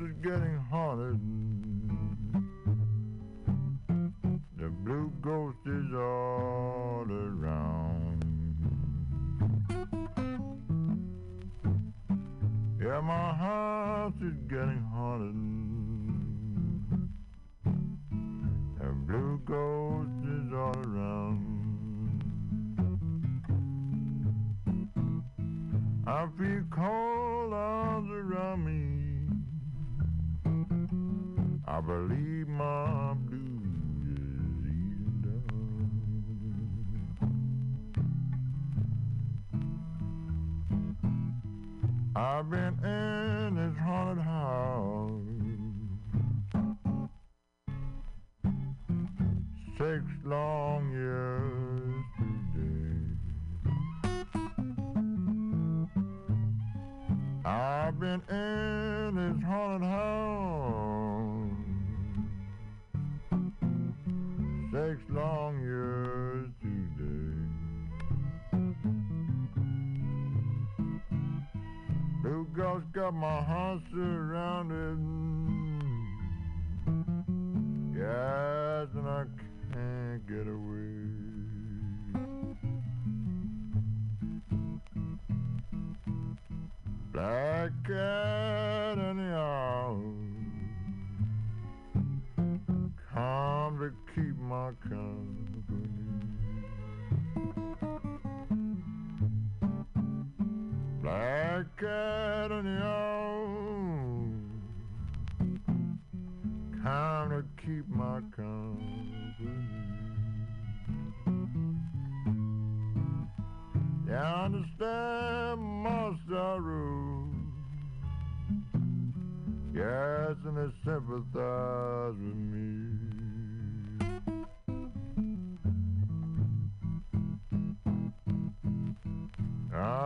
Yes, my getting. The ghost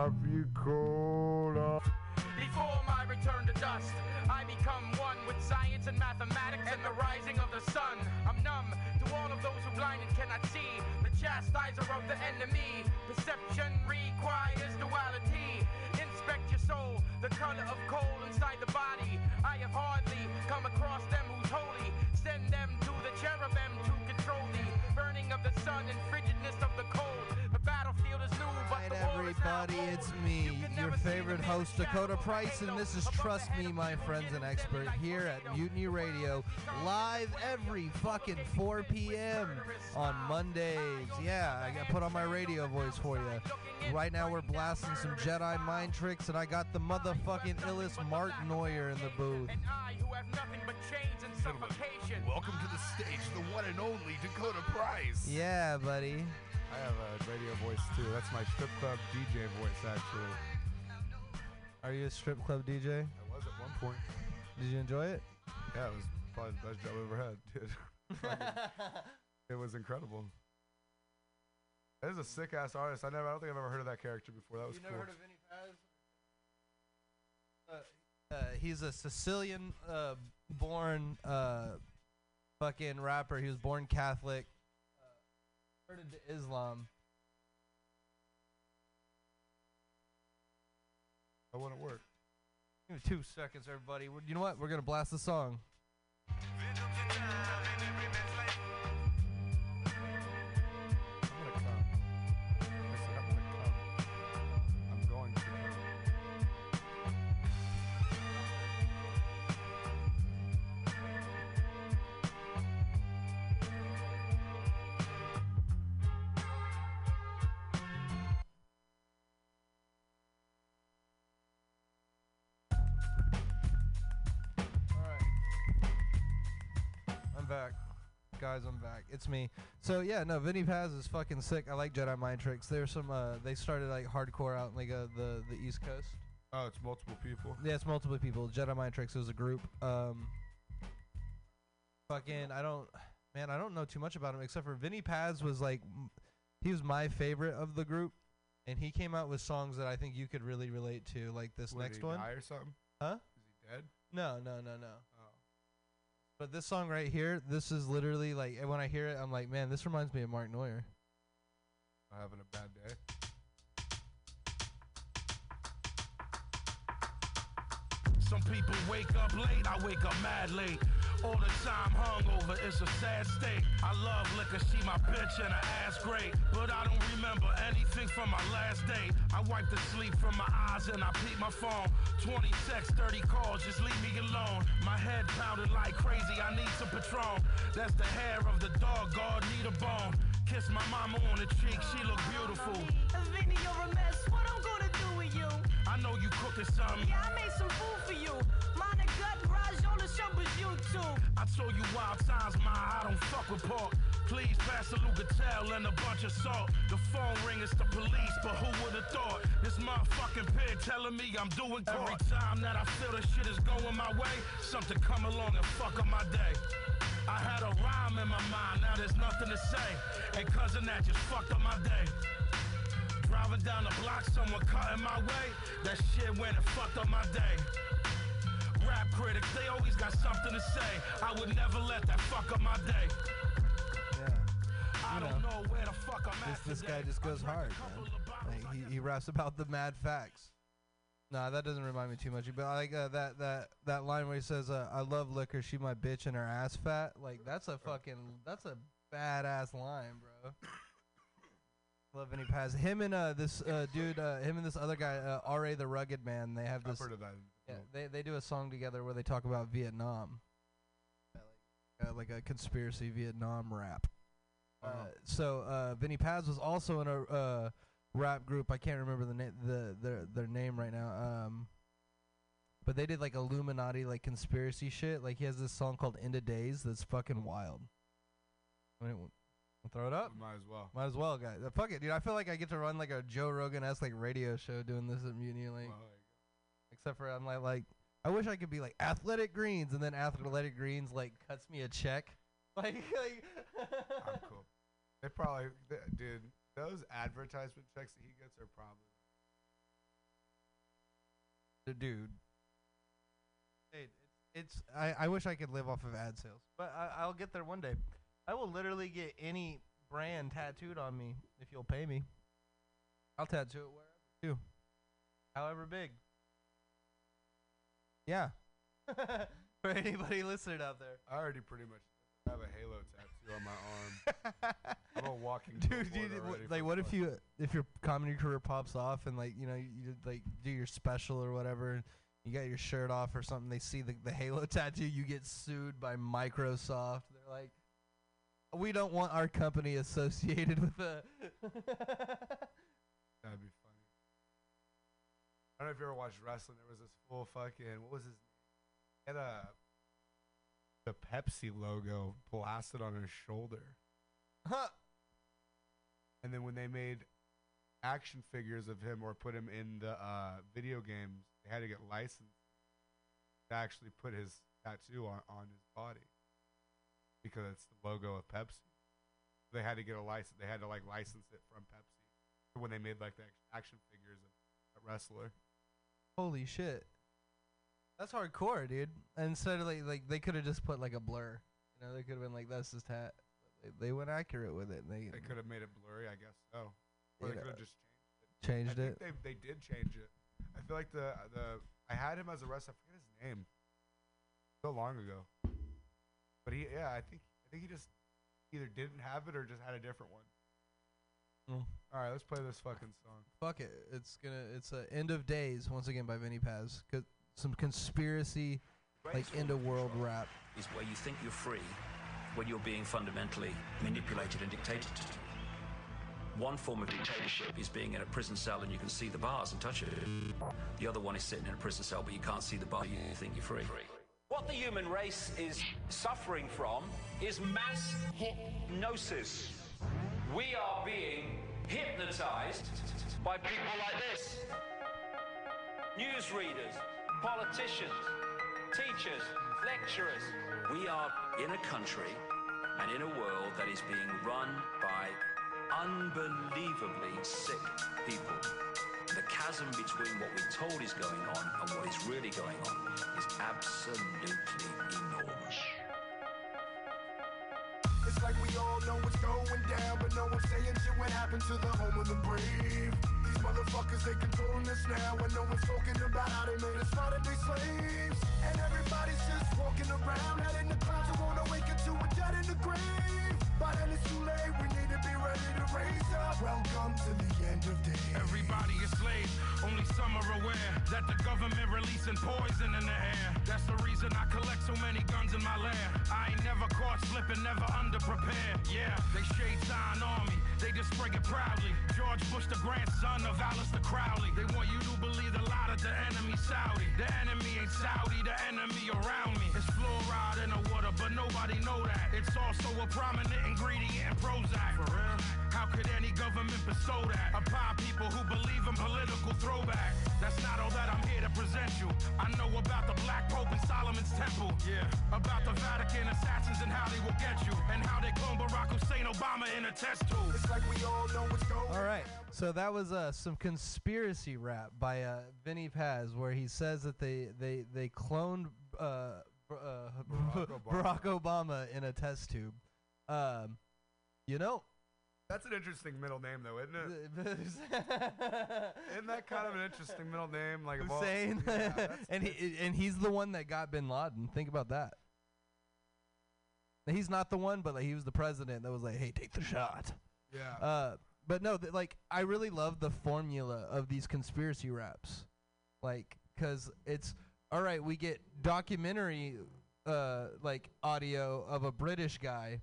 I Before my return to dust, I become one with science and mathematics and the rising of the sun. I'm numb to all of those who blind and cannot see. The chastiser of the enemy. Perception requires duality. Inspect your soul, the color of coal inside the body. I have hardly come across them who's holy. Send them to the cherubim to control the burning of the sun and frigidness of the cold. The battlefield is new, everybody, old. it's me, You your favorite host, Dakota Price, and this is Trust Me, my friends and expert, here at Mutiny Radio, live every fucking 4 p.m. on Mondays. Yeah, I got put on my radio voice for you. Right now, we're blasting some Jedi mind tricks, and I got the motherfucking illest Mark Neuer in the booth. And I, who have nothing but chains and suffocation. Welcome to the stage, the one and only Dakota Price. Yeah, buddy. I have a radio voice too. That's my strip club DJ voice, actually. Are you a strip club DJ? I was at one point. Did you enjoy it? Yeah, it was probably the best job I ever had, dude. It was incredible. That is a sick ass artist. I never. I don't think I've ever heard of that character before. That was you cool. never heard of Vinnie Paz? Uh, uh, he's a Sicilian uh, born uh, fucking rapper. He was born Catholic, converted to Islam. That wouldn't work. Give me two seconds, everybody. We're- You know what? We're gonna blast the song. It's me. So yeah, no, Vinnie Paz is fucking sick. I like Jedi Mind Tricks. There's some uh they started like hardcore out in like uh, the the East Coast. Oh, it's multiple people. Yeah, it's multiple people. Jedi Mind Tricks was a group. Um fucking I don't man, I don't know too much about him except for Vinnie Paz was like he was my favorite of the group and he came out with songs that I think you could really relate to like this What, next he one. die or something? Huh? Is he dead? No, no, no, no. But this song right here, this is literally like when I hear it, I'm like, man, this reminds me of Mark Neuer. I'm having a bad day. Some people wake up late, I wake up mad late. All the time hungover, it's a sad state. I love liquor, she my bitch and her ass great. But I don't remember anything from my last date. I wipe the sleep from my eyes and I peep my phone. 20 texts, 30 calls, just leave me alone. My head pounded like crazy, I need some Patron. That's the hair of the dog, God need a bone. Kiss my mama on the cheek, she look beautiful. Vinny, you're a mess. What I'm gonna do with you? I know you cooking something. Yeah, I made some food for you. Mine a gut, Raj, too. I told you wild times, ma, I don't fuck with pork. Please pass a Lugatel and a bunch of salt. The phone ring is the police, but who would've thought? This motherfucking pig telling me I'm doing court. Every time that I feel the shit is going my way, something come along and fuck up my day. I had a rhyme in my mind, now there's nothing to say. And cousin that just fucked up my day. Driving down the block, someone cutting my way. That shit went and fucked up my day. Rap critics, they always got something to say. I would never let that fuck up my day. Yeah. I You don't know, know where the fuck I'm This at this guy just goes I drank a hard, man. Like, like he, he raps about the mad facts. Nah, that doesn't remind me too much. But like uh, that that that line where he says, uh, "I love liquor, she my bitch and her ass fat." Like that's a fucking that's a badass line, bro. Love any pass him and uh this uh dude uh him and this other guy uh R.A. the Rugged Man. They have I've this heard of that. Yeah, they they do a song together where they talk about Vietnam, like, uh, like a conspiracy Vietnam rap. Uh, Uh-huh. so uh, Vinnie Paz was also in a uh, rap group. I can't remember the name the their their name right now. Um, but they did like Illuminati like conspiracy shit. Like he has this song called "End of Days" that's fucking wild. W- throw it up. Might as well. Might as well, guys. Uh, fuck it, dude. I feel like I get to run like a Joe Rogan esque like radio show doing this at Mutiny. Like, Well, there you go. Except for I'm like like I wish I could be like Athletic Greens, and then Athletic Greens like cuts me a check. Like like. I'm cool. They probably, th- dude, those advertisement checks that he gets are probably. the dude. Hey, it's, it's I, I wish I could live off of ad sales, but I, I'll get there one day. I will literally get any brand tattooed on me if you'll pay me. I'll tattoo it wherever too, however big. Yeah. For anybody listening out there. I already pretty much have a Halo tattoo on my arm. I'm a walking Dude, billboard dude, already what, for like, what if fuck. you, if your comedy career pops off and like, you know, you, you like do your special or whatever, and you got your shirt off or something, they see the, the Halo tattoo, you get sued by Microsoft. They're like, we don't want our company associated with the. That'd be funny. I don't know if you ever watched wrestling. There was this full fucking what was his name? He had a the Pepsi logo blasted on his shoulder. Huh. And then when they made action figures of him or put him in the uh, video games, they had to get licensed to actually put his tattoo on, on his body because it's the logo of Pepsi. They had to get a license. They had to like license it from Pepsi when they made like the action figures of a wrestler. Holy shit. That's hardcore, dude. Instead of like, like they could have just put like a blur. You know, they could have been like, that's his hat. They, they went accurate with it. They, They could have made it blurry, I guess so. Or they could have just changed it. changed I it. think they they did change it. I feel like the the I had him as a wrestler. I forget his name. So long ago. But he yeah, I think I think he just either didn't have it or just had a different one. Mm. All right, let's play this fucking song. Fuck it. It's gonna. It's a end of days once again by Vinnie Paz. 'Cause some conspiracy, like end of world rap. is where you think you're free when you're being fundamentally manipulated and dictated to. One form of dictatorship is being in a prison cell and you can see the bars and touch it. The other one is sitting in a prison cell but you can't see the bar, you think you're free. What the human race is suffering from is mass hypnosis. We are being hypnotized by people like this newsreaders, politicians, teachers, lecturers. We are in a country and in a world that is being run by unbelievably sick people. The chasm between what we're told is going on and what is really going on is absolutely enormous. But one's saying shit what happened to the home of the brave. These motherfuckers, they controlling us now, and no one's talking about how they made us modern day slaves. And everybody's just walking around, head in the clouds, and wanna wake up to a dead in the grave. By then it's too late, we need to be ready to raise up. Welcome to the end of days. Everybody is slaves, only some are aware that the government releasing poison in the air. That's the reason I collect so many guns in my lair. I ain't never caught slipping, never underprepared. Yeah, they shade sign on me, they just spray it proudly. George Bush, the grandson of Aleister Crowley. They want you to believe the lie that the enemy Saudi. The enemy ain't Saudi, the enemy around me. It's fluoride in the water, but nobody know that. It's also a prominent ingredient in Prozac. For real? How could any government bestow that upon people who believe in political throwback? That's not all that I'm here to present you. I know about the Black Pope and Solomon's Temple. Yeah. About the Vatican assassins and how they will get you. And how they clone Barack Hussein Obama in a test tube. It's like we all know what's going All right. So that was uh, some conspiracy rap by uh, Vinnie Paz, where he says that they they they cloned uh, uh, Barack Barack, Obama. Obama in a test tube. Um, you know, That's an interesting middle name, though, isn't it? Isn't that kind of an interesting middle name? Like all- Hussein, Yeah, and he and he's the one that got Bin Laden. Think about that. He's not the one, but like, he was the president that was like, "Hey, take the shot." Yeah. Uh, but no, th- like I really love the formula of these conspiracy raps, like because it's all right. We get documentary, uh, like audio of a British guy,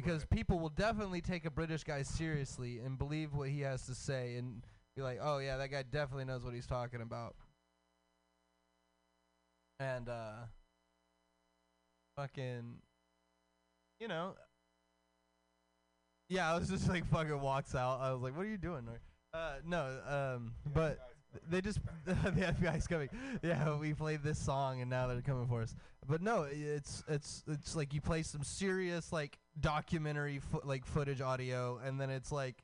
because people will definitely take a British guy seriously and believe what he has to say and be like, "Oh yeah, that guy definitely knows what he's talking about." And uh, fucking, you know, yeah, I was just like fucking walks out. I was like, "What are you doing?" Uh, no, um, but they just the FBI's coming. Yeah, we played this song and now they're coming for us. But no, it's it's it's like you play some serious like documentary fo- like footage audio, and then it's like,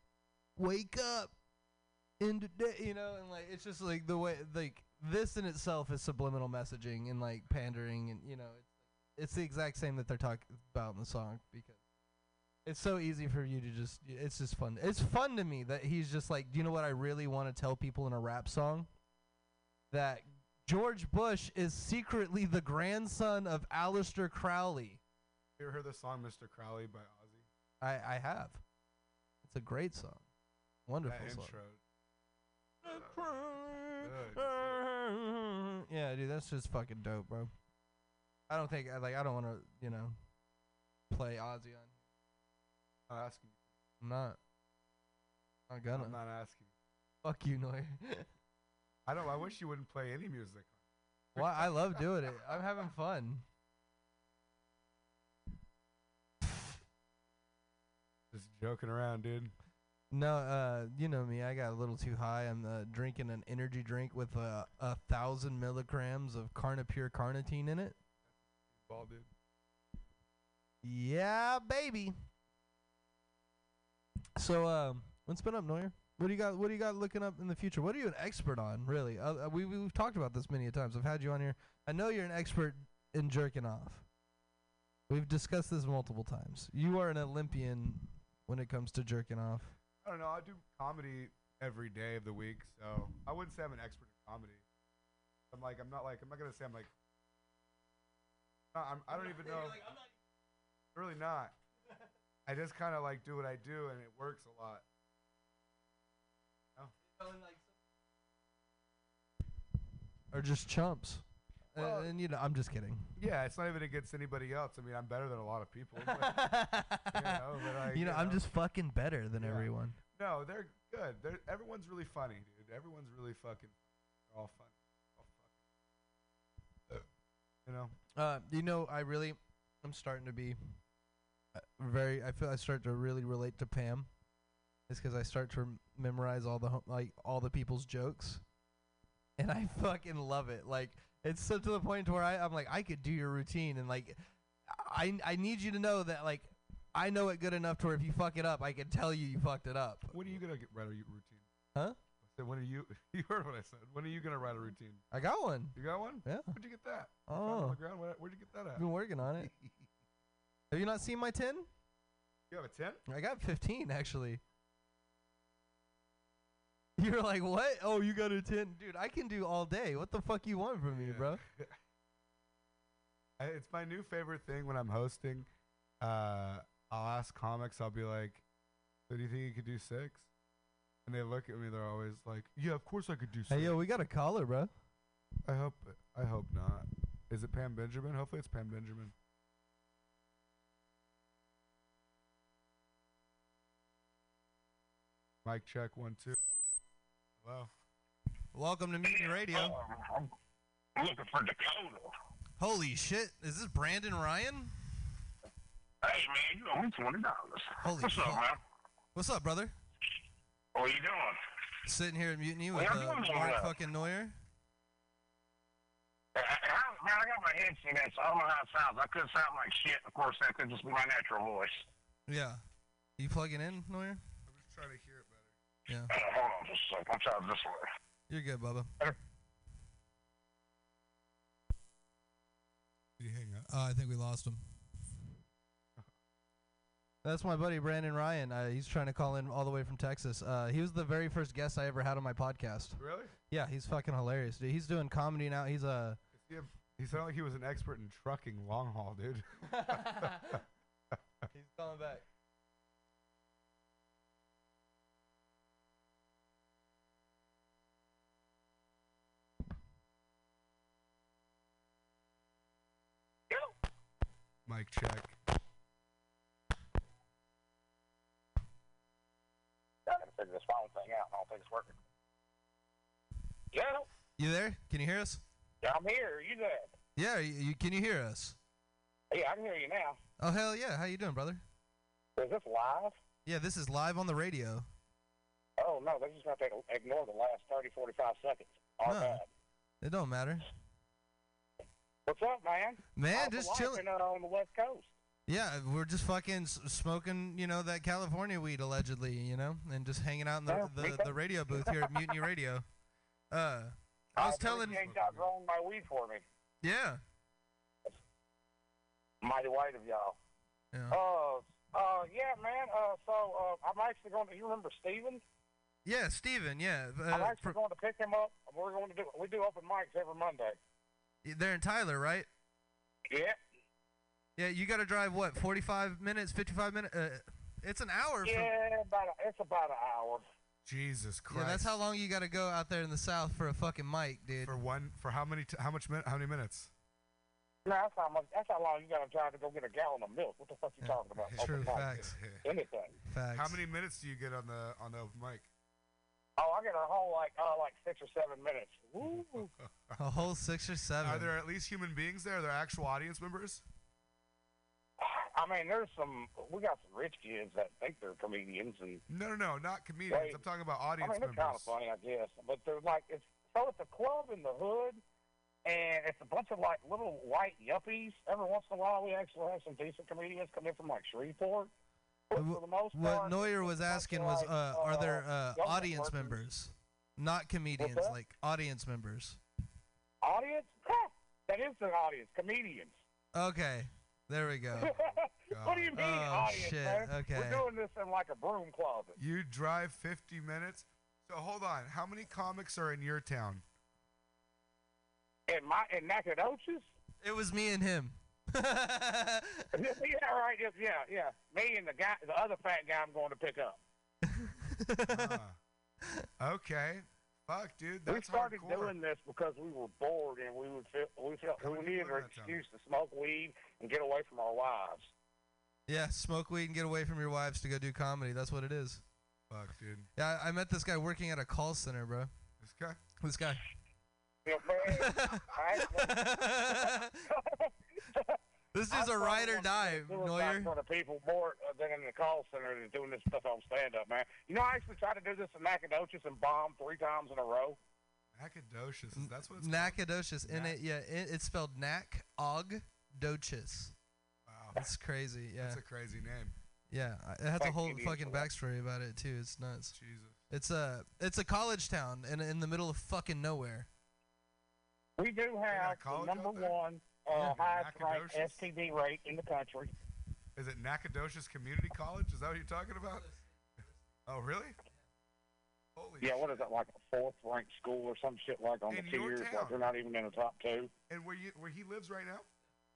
"Wake up." In you know, and like it's just like the way like this in itself is subliminal messaging and like pandering, and you know, it's it's the exact same that they're talking about in the song because it's so easy for you to just it's just fun it's fun to me that he's just like do you know what i really want to tell people in a rap song that george bush is secretly the grandson of Aleister crowley You ever heard the song "Mr. Crowley" by Ozzy? i i have it's a great song wonderful that song intro. yeah dude that's just fucking dope bro i don't think like i don't want to you know play ozzy on I'm not asking. i'm not not gonna I'm not asking. fuck you Noy. I don't. I wish you wouldn't play any music. Well, I love doing it. I'm having fun. Just joking around, dude. No, uh, you know me. I got a little too high. I'm uh, drinking an energy drink with uh, a thousand milligrams of Carnipure carnitine in it. Ball, dude. Yeah, baby. So, um, what's been up, Neuer? What do you got? What do you got looking up in the future? What are you an expert on, really? Uh, uh, we we've talked about this many a times. I've had you on here. I know you're an expert in jerking off. We've discussed this multiple times. You are an Olympian when it comes to jerking off. I don't know. I do comedy every day of the week, so I wouldn't say I'm an expert in comedy. I'm like, I'm not like, I'm not gonna say I'm like. No, I'm, I don't even know. really not. I just kind of like do what I do, and it works a lot. Or just chumps. Uh, Well- and you know, I'm just kidding. Yeah, it's not even against anybody else. I mean, I'm better than a lot of people. but, you know, like, you know, I'm know. just fucking better than Yeah. everyone. No, they're good. They're everyone's really funny, dude. Everyone's really fucking. They're all funny. All fucking. You know. Uh, you know, I really, I'm starting to be very. I feel I start to really relate to Pam. It's because I start to memorize all the ho- like all the people's jokes, and I fucking love it. Like it's so to the point to where I, I'm like, I could do your routine, and like, I I need you to know that like. I know it good enough to where if you fuck it up, I can tell you you fucked it up. When are you gonna get write a routine? Huh? I said, when are you? You heard what I said. When are you gonna write a routine? I got one. You got one? Yeah. Where'd you get that? Found it on Oh, the ground. Where, where'd you get that at? I've been working on it. Have you not seen my tin? You have a 10? I got 15 actually. You're like, what? Oh, you got a 10, dude. I can do all day. What the fuck you want from me, bro? It's my new favorite thing when I'm hosting. Uh, I'll ask comics. I'll be like, "So do you think you could do six? And they look at me. They're always like, "Yeah, of course I could do six. Hey, yo, we got a caller, bro. I hope. I hope not. Is it Pam Benjamin? Hopefully, it's Pam Benjamin. Mic check one two. Hello. Welcome to Mutiny Radio. Uh, I'm looking for Dakota. Holy shit! Is this Brandon Ryan? Hey man, you owe me twenty dollars. Holy What's up, man? What's up, brother? What are you doing? Sitting here at Mutiny with y'all uh, doing Mark there? fucking Neuer. I, I, man, I got my headset in, so I don't know how it sounds. I could sound like shit. Of course, that could just be my natural voice. Yeah. You plugging in, Neuer? I'm just trying to hear it better. Yeah. Uh, hold on just a second. I'm trying this way. You're good, Bubba. Did he hang up? Uh, I think we lost him. That's my buddy Brandon Ryan. Uh, he's trying to call in all the way from Texas. Uh, he was the very first guest I ever had on my podcast. Really? Yeah, he's fucking hilarious, dude. He's doing comedy now. He's a he, a, he sounded like he was an expert in trucking long haul, dude. he's calling back. Mic check. I gotta figure this phone thing out. I don't think it's working. Yeah, You there? Can you hear us? yeah, I'm here. You there? Yeah. You, you can you hear us? Yeah, I can hear you now. Oh hell yeah! How you doing, brother? Is this live? Yeah, this is live on the radio. Oh no, they just have to ignore the last 30, 45 seconds. Our No. bad. It don't matter. What's up, man? Man, just chilling. in, uh, on the West Coast. Yeah, we're just fucking smoking, you know, that California weed allegedly, you know, and just hanging out in the Yeah, the, the radio booth here at Mutiny Radio. Uh, I was telling, appreciate y'all growing my weed for me. yeah, Mighty white of y'all. yeah, Uh, uh, yeah, man. Uh, so uh, I'm actually going to. You remember Steven? yeah, Steven, yeah. I'm Uh, actually going to pick him up. We're going to do. We do open mics every Monday. Fr- they're in Tyler, right? Yeah. Yeah, you got to drive what, forty-five minutes, fifty-five minutes? Uh, it's an hour. From, Yeah, about a, it's about an hour. Jesus Christ. yeah, that's how long you got to go out there in the south for a fucking mic, dude. For one, for how many? T- how much? Min- how many minutes? No, that's how much. That's how long you got to drive to go get a gallon of milk. What the fuck you talking about? True Open facts. Anything. Facts. How many minutes do you get on the on the mic? Oh, I get a whole like uh like six or seven minutes. Woo. A whole six or seven. Are there at least human beings there? Are there actual audience members? I mean, there's some. We got some rich kids that think they're comedians, and No, no, no, not comedians. Wait. I'm talking about audience I audience mean, they're kind of funny, I guess. But they're like, it's so it's a club in the hood, and it's a bunch of like little white yuppies. Every once in a while, we actually have some decent comedians come in from like Shreveport. But for the most What part, Neuer was asking was, like, uh, are there uh, audience workers. members, not comedians, like audience members? audience. That is the audience, comedians. Okay, there we go. what do you mean, Oh, audience, shit, man? okay. We're doing this in like a broom closet. You drive 50 minutes. So hold on. How many comics are in your town? In my in Nacogdoches. It was me and him. yeah, right. Yeah, yeah, yeah. Me and the guy, the other fat guy, I'm going to pick up. Ah. okay. Fuck, dude. we started hardcore. doing this because we were bored and we would feel we felt How we needed an in that town? excuse to smoke weed and get away from our wives. Yeah, smoke weed and get away from your wives to go do comedy. That's what it is. Fuck, dude. Yeah, I I met this guy working at a call center, bro. This guy? This guy. You know, man, I- This is dude's a started ride or wanting to die, do it Neuer. back in front of people more uh, than in the call center than doing this stuff on stand up, man. You know, I actually tried to do this in Nacogdoches and bombed three times in a row. Nacogdoches. That's what it's Nacogdoches. In Nac- it, yeah, it, it's spelled Nac Og Doches. Wow. That's crazy. Yeah, That's a crazy name. yeah. It has a whole you, fucking backstory about it too. It's nuts. Jesus. It's a it's a college town in in the middle of fucking nowhere. We do have the number one Yeah, uh, highest ranked Nacogdoches. STD rate in the country. Is it Nacogdoches Community College? Is that what you're talking about? Oh, really? Holy Yeah, what is that like a fourth ranked school or some shit like on In the your tiers? town. Like they're not even in the top two. And where you where he lives right now,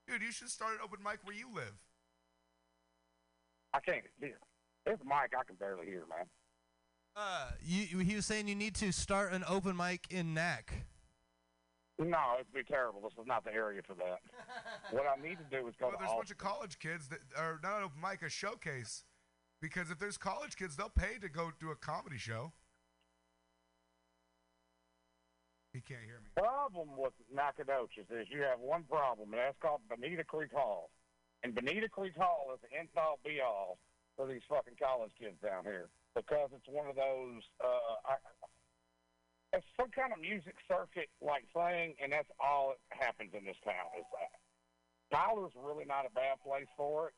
dude, you should start an open mic where you live. I can't hear. There's Mike. I can barely hear, man. Uh, you, he was saying you need to start an open mic in NAC. No, it'd be terrible. This is not the area for that. what I need to do is go to. Well, to there's a bunch of college kids that are not open mic, a showcase. Because if there's college kids, they'll pay to go do a comedy show. He can't hear me. problem with Nacogdoches is you have one problem, and that's called Banita Creek Hall. And Banita Creek Hall is the end all be all for these fucking college kids down here because it's one of those. Uh, I, it's some kind of music circuit like thing, and that's all that happens in this town. Is that Tyler's really not a bad place for it.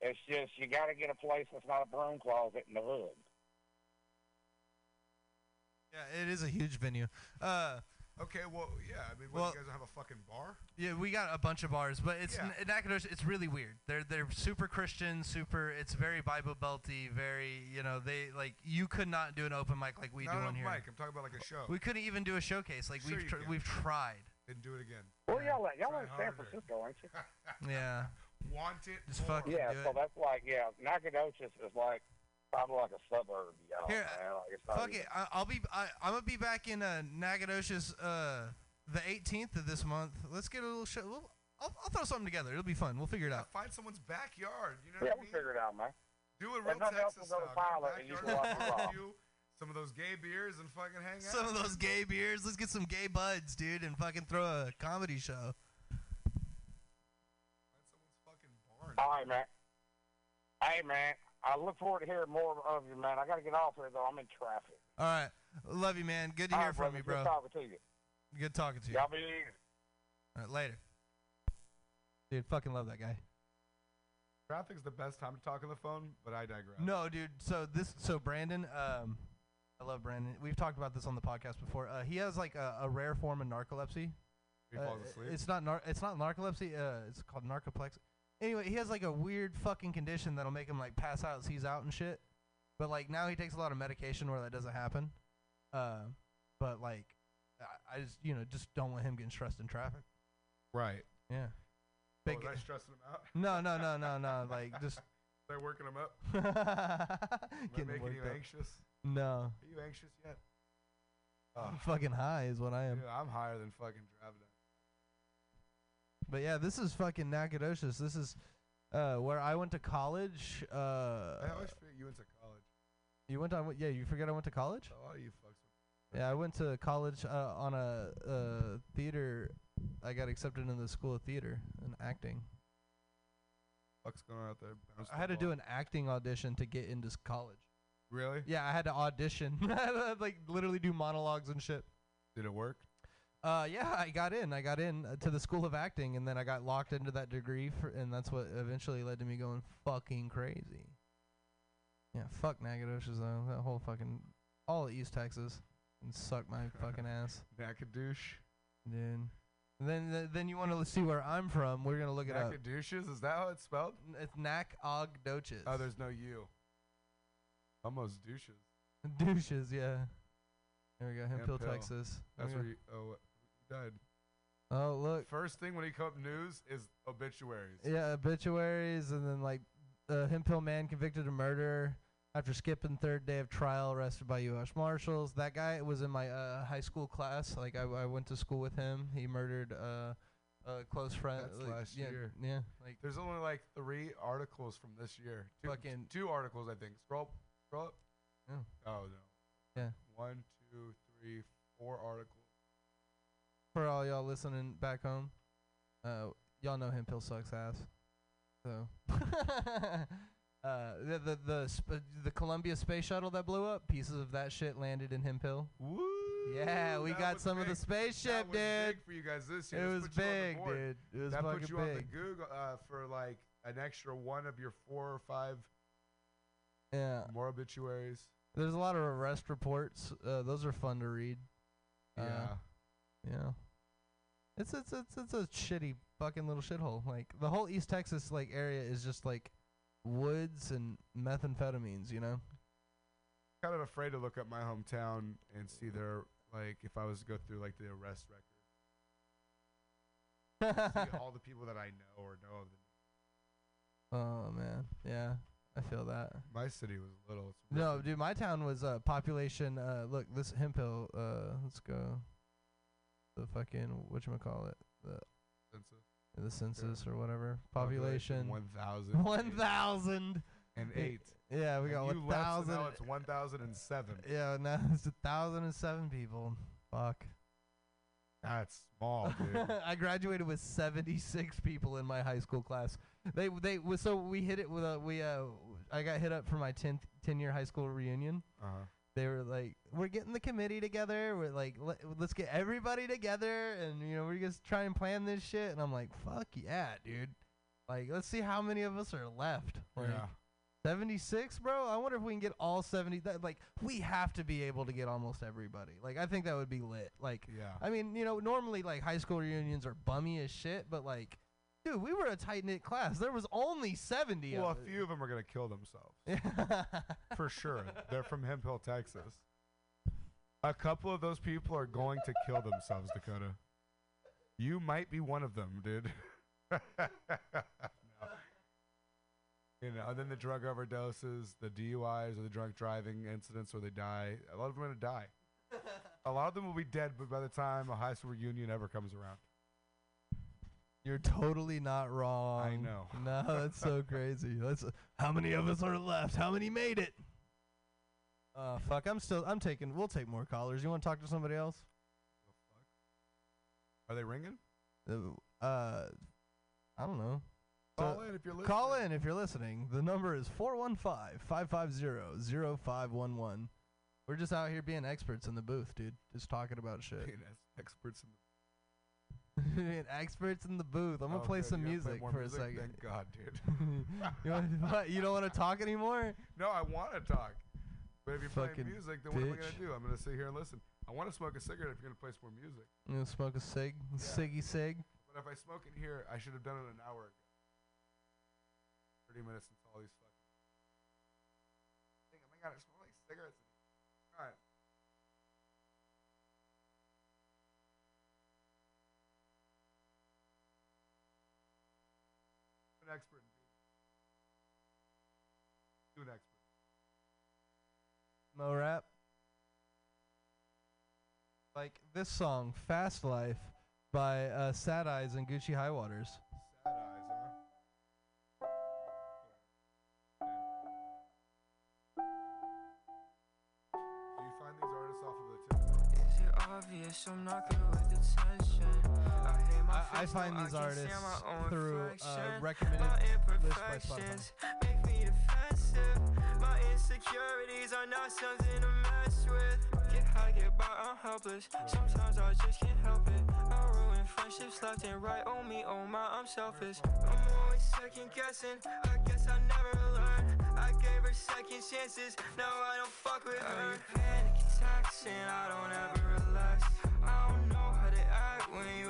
It's just you got to get a place that's not a broom closet in the hood. Yeah, it is a huge venue. Uh, Okay, well, yeah. I mean, what, Well- you guys don't have a fucking bar? yeah, we got a bunch of bars, but it's Yeah. in Nacogdoches. It's really weird. They're they're super Christian, super. It's very Bible belty, very you know they like you could not do an open mic like we not do an on open here. mic. I'm talking about like a show. We couldn't even do a showcase. Like Sure we've you tr- can. we've tried. and do it again. Where y'all at? Y'all Try in San Francisco, aren't you? Yeah. Want it? Just more. fucking Yeah, do so it. that's like yeah, Nacogdoches is like probably like a suburb, y'all. Here, man. Like, it's Fuck even- it. I, I'll be. I, I'm gonna be back in uh, Nacogdoches uh, the 18th of this month. Let's get a little show. We'll, I'll, I'll throw something together. It'll be fun. We'll figure it out. find someone's backyard. You know Yeah, what I we'll mean? figure it out, man. Do it If real nothing else, Texas we'll go to style. Pilot and you backyard can watch the rock. barbecue, Some of those gay beers and fucking hang out. Some of those gay beers. Let's get some gay buds, dude, and fucking throw a comedy show. Find someone's fucking barn. All right, man. Hey, man. I look forward to hearing more of you, man. I got to get off here though. I'm in traffic. All right. Love you, man. Good to All hear right, from brother. you, bro. Good talking to you. Good talking to you. Y'all be easy. All right, later. Dude, fucking love that guy. Traffic's the best time to talk on the phone, but I digress. No, dude. So this, so Brandon, um, I love Brandon. We've talked about this on the podcast before. Uh, he has like a, a rare form of narcolepsy. He Uh, falls asleep. It's not nar- it's not narcolepsy. Uh, it's called narcoplexy. Anyway, he has like a weird fucking condition that'll make him like pass out, seize out, and shit. But like now he takes a lot of medication where that doesn't happen. Uh, but like, I, I just you know just don't want him getting stressed in traffic. right. Yeah. Oh, Big. was I stressing him out? no, no, no, no, no. Like just They're working him up. Am I getting making you up. anxious? No, Are you anxious yet? Oh, I'm fucking high is what I am. dude, I'm higher than fucking driving. But yeah, this is fucking Nacogdoches. This is uh, where I went to college. Uh, I always forget you went to college. you went on? Yeah, you forget I went to college. A lot of you fucks. Yeah, I went to college uh, on a uh, theater. I got accepted into the school of theater and acting. Fuck's going on out there? Bounce I had to ball. do an acting audition to get into s- college. Really? Yeah, I had to audition, like literally do monologues and shit. Did it work? Uh, yeah, I got in. I got in uh, to the school of acting, and then I got locked into that degree, for, and that's what eventually led to me going fucking crazy. Yeah, fuck Nacogdoches though. That whole fucking all of East Texas, and suck my fucking ass, Nacogdoche. dude. And then th- then you want to see where I'm from? We're gonna look it up. Nacogdoches? Is that how it's spelled? N- It's Nacogdoches. Oh, there's no U. Almost douches. douches. Yeah. There we go. Hemphill, Hemphill. Texas. There That's we where you. Oh, died. Oh look. First thing when he come up news is obituaries. Yeah, obituaries, and then like the Hemphill man convicted of murder after skipping third day of trial, arrested by U.S. Marshals. That guy was in my uh, high school class. Like I, I went to school with him. He murdered uh, a close friend. That's like, last yeah, year. Yeah, like There's only like three articles from this year. Two, Fucking- two articles, I think. Scroll, scroll up. Oh. Oh no. Yeah. One, two, three, four articles. For all y'all listening back home. Uh, y'all know Hemphill sucks ass. So, uh, the the the, sp- the Columbia space shuttle that blew up, pieces of that shit landed in Hemphill. Woo! Yeah, we that got some of the spaceship, that dude. Big for you guys this year. It was put you on the big, dude. It was that fucking put you on the. Google uh, for like an extra one of your four or five Yeah, more obituaries. there's a lot of arrest reports. Uh, those are fun to read. Uh, yeah. Yeah. It's it's it's it's a shitty fucking little shithole. Like the whole East Texas like area is just like woods and methamphetamines. You know. Kind of afraid to look up my hometown and see their like if I was to go through like the arrest record. see all the people that I know or know of. Oh man, yeah, I feel that. My city was little. No, dude, my town was uh, population. Uh, look, this Hemphill. Uh, let's go. The fucking what you call it? The census. the census or whatever. Population. one thousand. One thousand and eight. Yeah, we got And you one thousand. Now it's one thousand and seven. Yeah, now it's a thousand and seven people. Fuck. That's small, dude. I graduated with 76 people in my high school class. They they so we hit it with a we uh I got hit up for my 10th 10 year high school reunion. Uh-huh. They were like, "We're getting the committee together. We're like, let, let's get everybody together, and you know, we're just try and plan this shit." And I'm like, "Fuck yeah, dude! Like, let's see how many of us are left." Like, Yeah. 76, bro. I wonder if we can get all 70. That, like, we have to be able to get almost everybody. Like, I think that would be lit. Like, Yeah. I mean, you know, normally like high school reunions are bummy as shit, but like, dude, we were a tight knit class. There was only 70 Well, of a few of them are gonna kill themselves. For sure. They're from Hemphill, Texas. A couple of those people are going to kill themselves, Dakota. You might be one of them, dude. You know, and then the drug overdoses, the DUIs, or the drunk driving incidents where they die. A lot of them are gonna die. a lot of them will be dead, but by the time a high school reunion ever comes around, You're totally not wrong. I know. No, that's so crazy. That's how many of us are left? How many made it? Uh, fuck. I'm still. I'm taking. We'll take more callers. You want to talk to somebody else? are they ringing? Uh, uh, I don't know. Call in if you're listening. Call in if you're listening. The number is 415-550-0511. We're just out here being experts in the booth, dude. Just talking about shit. Being experts in being experts in the booth. I'm gonna Oh, play good. some gotta play music for music? a second. Thank God, dude. you, want, you don't want to talk anymore? No, I want to talk. But if you're playing music, then what am I to do? I'm to sit here and listen. I want to smoke a cigarette if you're to play some more music. You know, smoke a cig, ciggy cig. But if I smoke in here, I should have done it an hour ago. 30 minutes until all these fucking. Think, oh my God, I smell like cigarettes. Expert in music. You an expert. Mo rap. Like this song, "Fast Life" by uh, Sad Eyes and Gucci Highwaters. Sad eyes, huh? Do you find these artists off of the tip? Is it obvious I'm not good with attention? I I, I find these artists my own through uh, recommended My lists by Spotify. make me defensive. My insecurities are not something to mess with. Get high, get by, I'm helpless. Sometimes I just can't help it. I ruin friendships left and right. Oh me, oh my, I'm selfish. I'm always second guessing. I guess I never learned. I gave her second chances. Now I don't fuck with her. Panic attacks and I don't ever relax.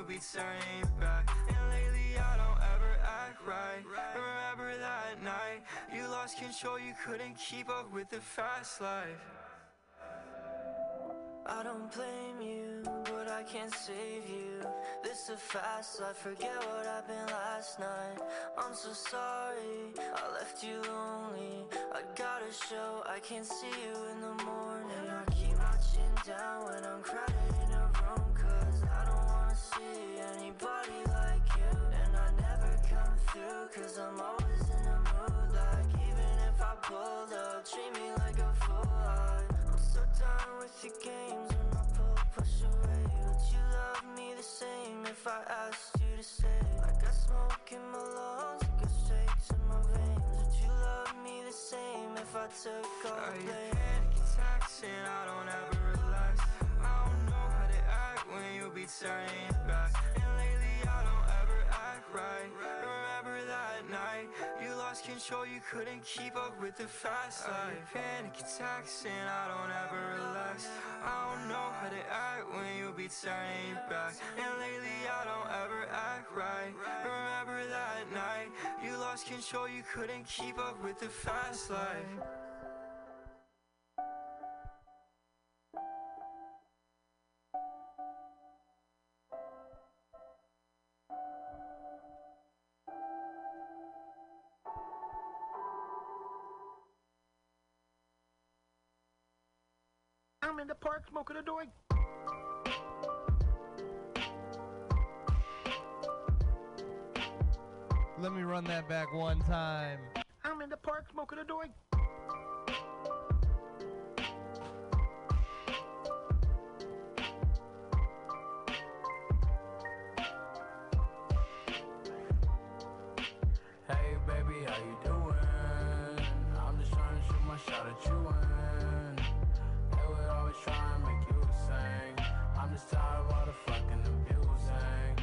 You be turning back. And lately I don't ever act right. Remember that night you lost control, you couldn't keep up with the fast life. I don't blame you, but I can't save you. This is a fast life, forget what happened last night. I'm so sorry, I left you lonely. I got a show, I can't see you in the morning. And I keep watching down when I'm crowded anybody like you. And I never come through, cause I'm always in a mood. Like, even if I pulled up, treat me like a fool. I, I'm so done with your games when I pull, push away. Would you love me the same if I asked you to stay? I got smoke in my lungs, it goes straight to my veins. Would you love me the same if I took all the blame? Panic attacks and I don't ever relax. I don't know how to act when you be turning back. Right. Remember that night you lost control, you couldn't keep up with the fast life. Panic attacks, and I don't ever relax. I don't know how to act when you be turning back. And lately, I don't ever act right. Remember that night, you lost control, you couldn't keep up with the fast life. The park smoking a doink. Let me run that back one time. I'm in the park smoking a doink. Hey baby, how you doing? I'm just trying to shoot my shot at you just tired of all the fucking abusing.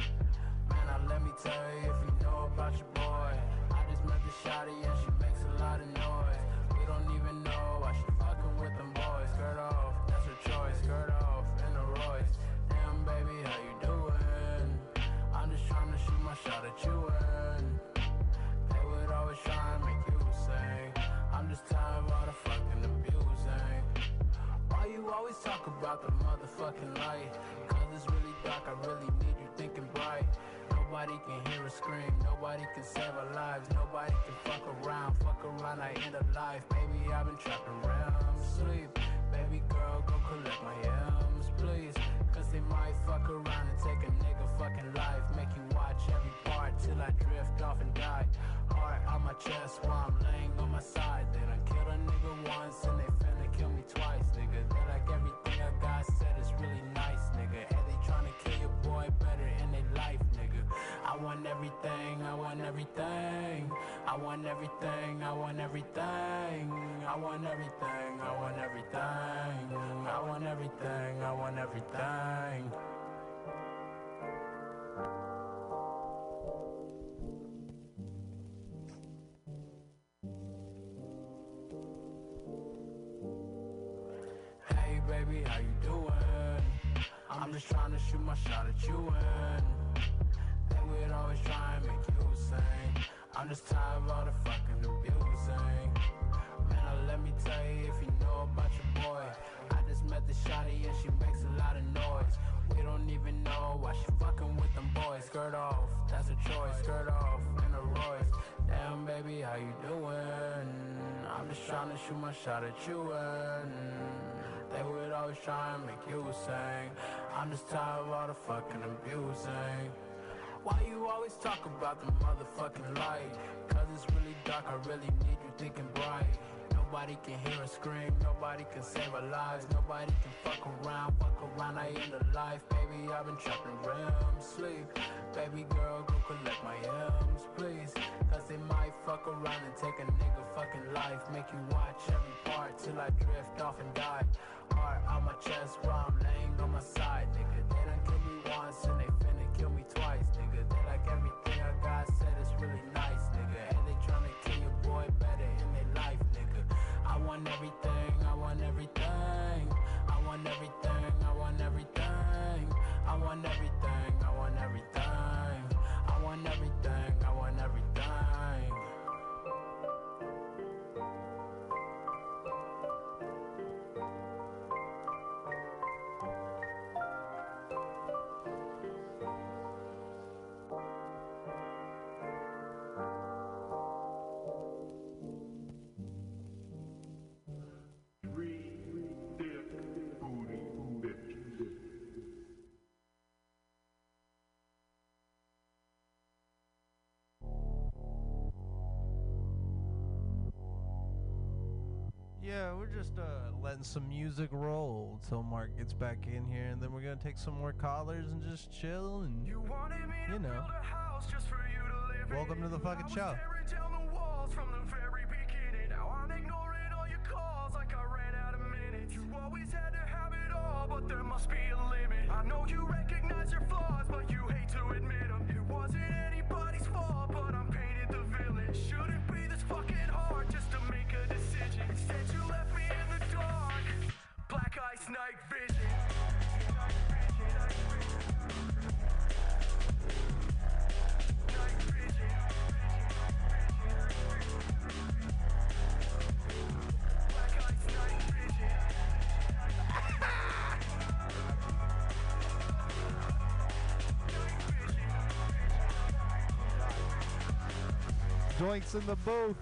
Man, now let me tell you if you know about your boy. I just met the shotty and she makes a lot of noise. We don't even know why she fucking with them boys. Skirt off, that's her choice. Skirt off in a Royce. Damn baby, how you doing? I'm just trying to shoot my shot at you always talk about the motherfucking light? Cause it's really dark, I really need you thinking bright. Nobody can hear us scream, nobody can save our lives, nobody can fuck around, fuck around, I end up life. Baby, I've been trapping around sleep. Baby girl, go collect my M's, please. Cause they might fuck around and take a nigga fucking life. Make you watch every part till I drift off and die. Heart on my chest while I'm laying on my side. They done killed a nigga once and they finna kill me twice, nigga. They like everything I want everything, I want everything. I want everything, I want everything. I want everything, I want everything. I want everything, I want everything. Hey baby, how you doing? I'm just trying to shoot my shot at you and always try and make you sing. I'm just tired of all the fucking abusing. Man, let me tell you if you know about your boy. I just met the shotty and she makes a lot of noise. We don't even know why she fucking with them boys. Skirt off, that's a choice. Skirt off in a Royce. Damn baby, how you doing? I'm just trying to shoot my shot at you and they would always try and make you sing. I'm just tired of all the fucking abusing. Why you always talk about the motherfucking light? Cause it's really dark, I really need you thinking bright. Nobody can hear us scream, nobody can save our lives, nobody can fuck around, fuck around, I end a life, baby, I've been trapping rims, sleep. Baby girl, go collect my M's, please. Cause they might fuck around and take a nigga fucking life, make you watch every part till I drift off and die. Heart on my chest while I'm laying on my side, nigga. They done killed me once and they finna kill me everything I got said is really nice, nigga. And they tryna kill your boy better in their life, nigga. I want everything, I want everything. I want everything, I want everything. I want everything, I want everything. I want everything, Yeah, we're just uh, letting some music roll till Mark gets back in here, and then we're gonna take some more callers and just chill and you know. Welcome to the fucking show. from the very beginning. Now I'm ignoring all your calls like I ran out of minutes. You always had to have it all, but there must be a limit. I know you recognize your flaws, but you hate to admit them. It wasn't anybody's fault, but I'm night vision. Joints in the booth.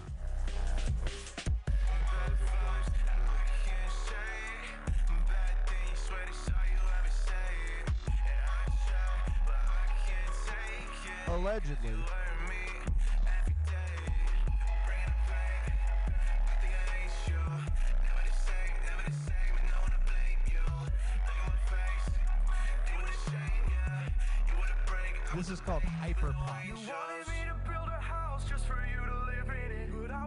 Allegedly. This is called hyper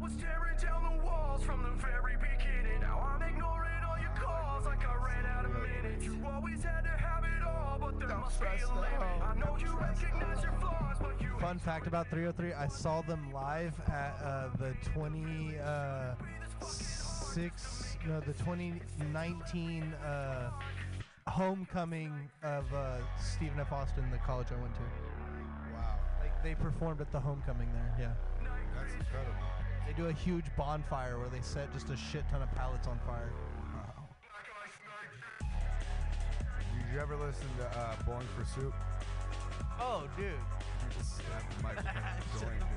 was tearing down the walls from the very beginning. Now I'm ignoring all your calls like I ran out of minutes. You always had to have it all, but there must be a limit. I know you recognize your flaws, but you Fun fact about 303, I saw them live at uh, the 20 uh, six, no, the 2019 uh, homecoming of uh, Stephen F. Austin, the college I went to. Wow. Like they performed at the homecoming there. Yeah. That's incredible. They do a huge bonfire where they set just a shit ton of pallets on fire. Did you ever listen to uh, Bowling for Soup? Oh, dude. You just slapped the microphone and joined, dude.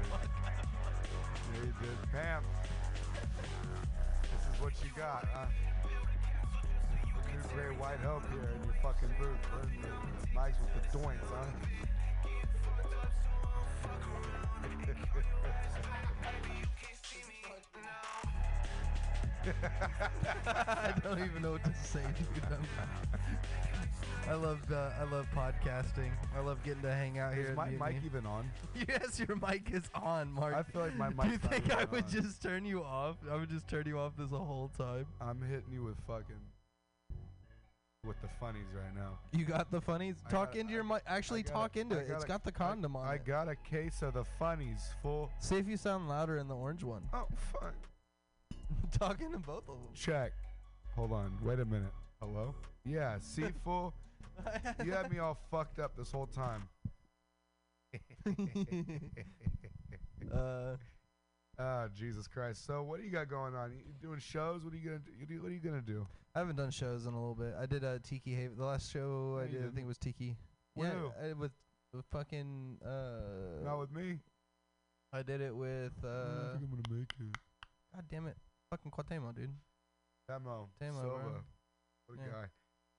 Yeah, you did. Pam, this is what you got, huh? New Gray White Hope here in your fucking booth. Burning the mics with the joints, huh? I don't even know what to say, dude. I love uh, I love podcasting. I love getting to hang out here. Is my mic even on? Yes, your mic is on, Mark. I feel like my mic. Do you think I would on. just turn you off? I would just turn you off this whole time. I'm hitting you with fucking with the funnies right now. You got the funnies. I Talk got- into your mic. Actually, talk a- into I it. got It's a- got the I- condom on I it. got a case of the funnies full. See if you sound louder in the orange one. Oh fuck. talk to both of them. Check. Hold on. Wait a minute. Hello? Yeah, see full. you had me all fucked up this whole time. uh Oh, Jesus Christ. So what do you got going on? You doing shows? What are you gonna do? What are you gonna do? I haven't done shows in a little bit. I did a Tiki Haven. The last show I did, I think, was Tiki. With yeah? I, with, with fucking. Uh, Not with me. I did it with. I Uh, don't think I'm gonna make it. God damn it, fucking Quatemo, dude. Demo. Tamo, Silva. bro. What a Yeah. guy.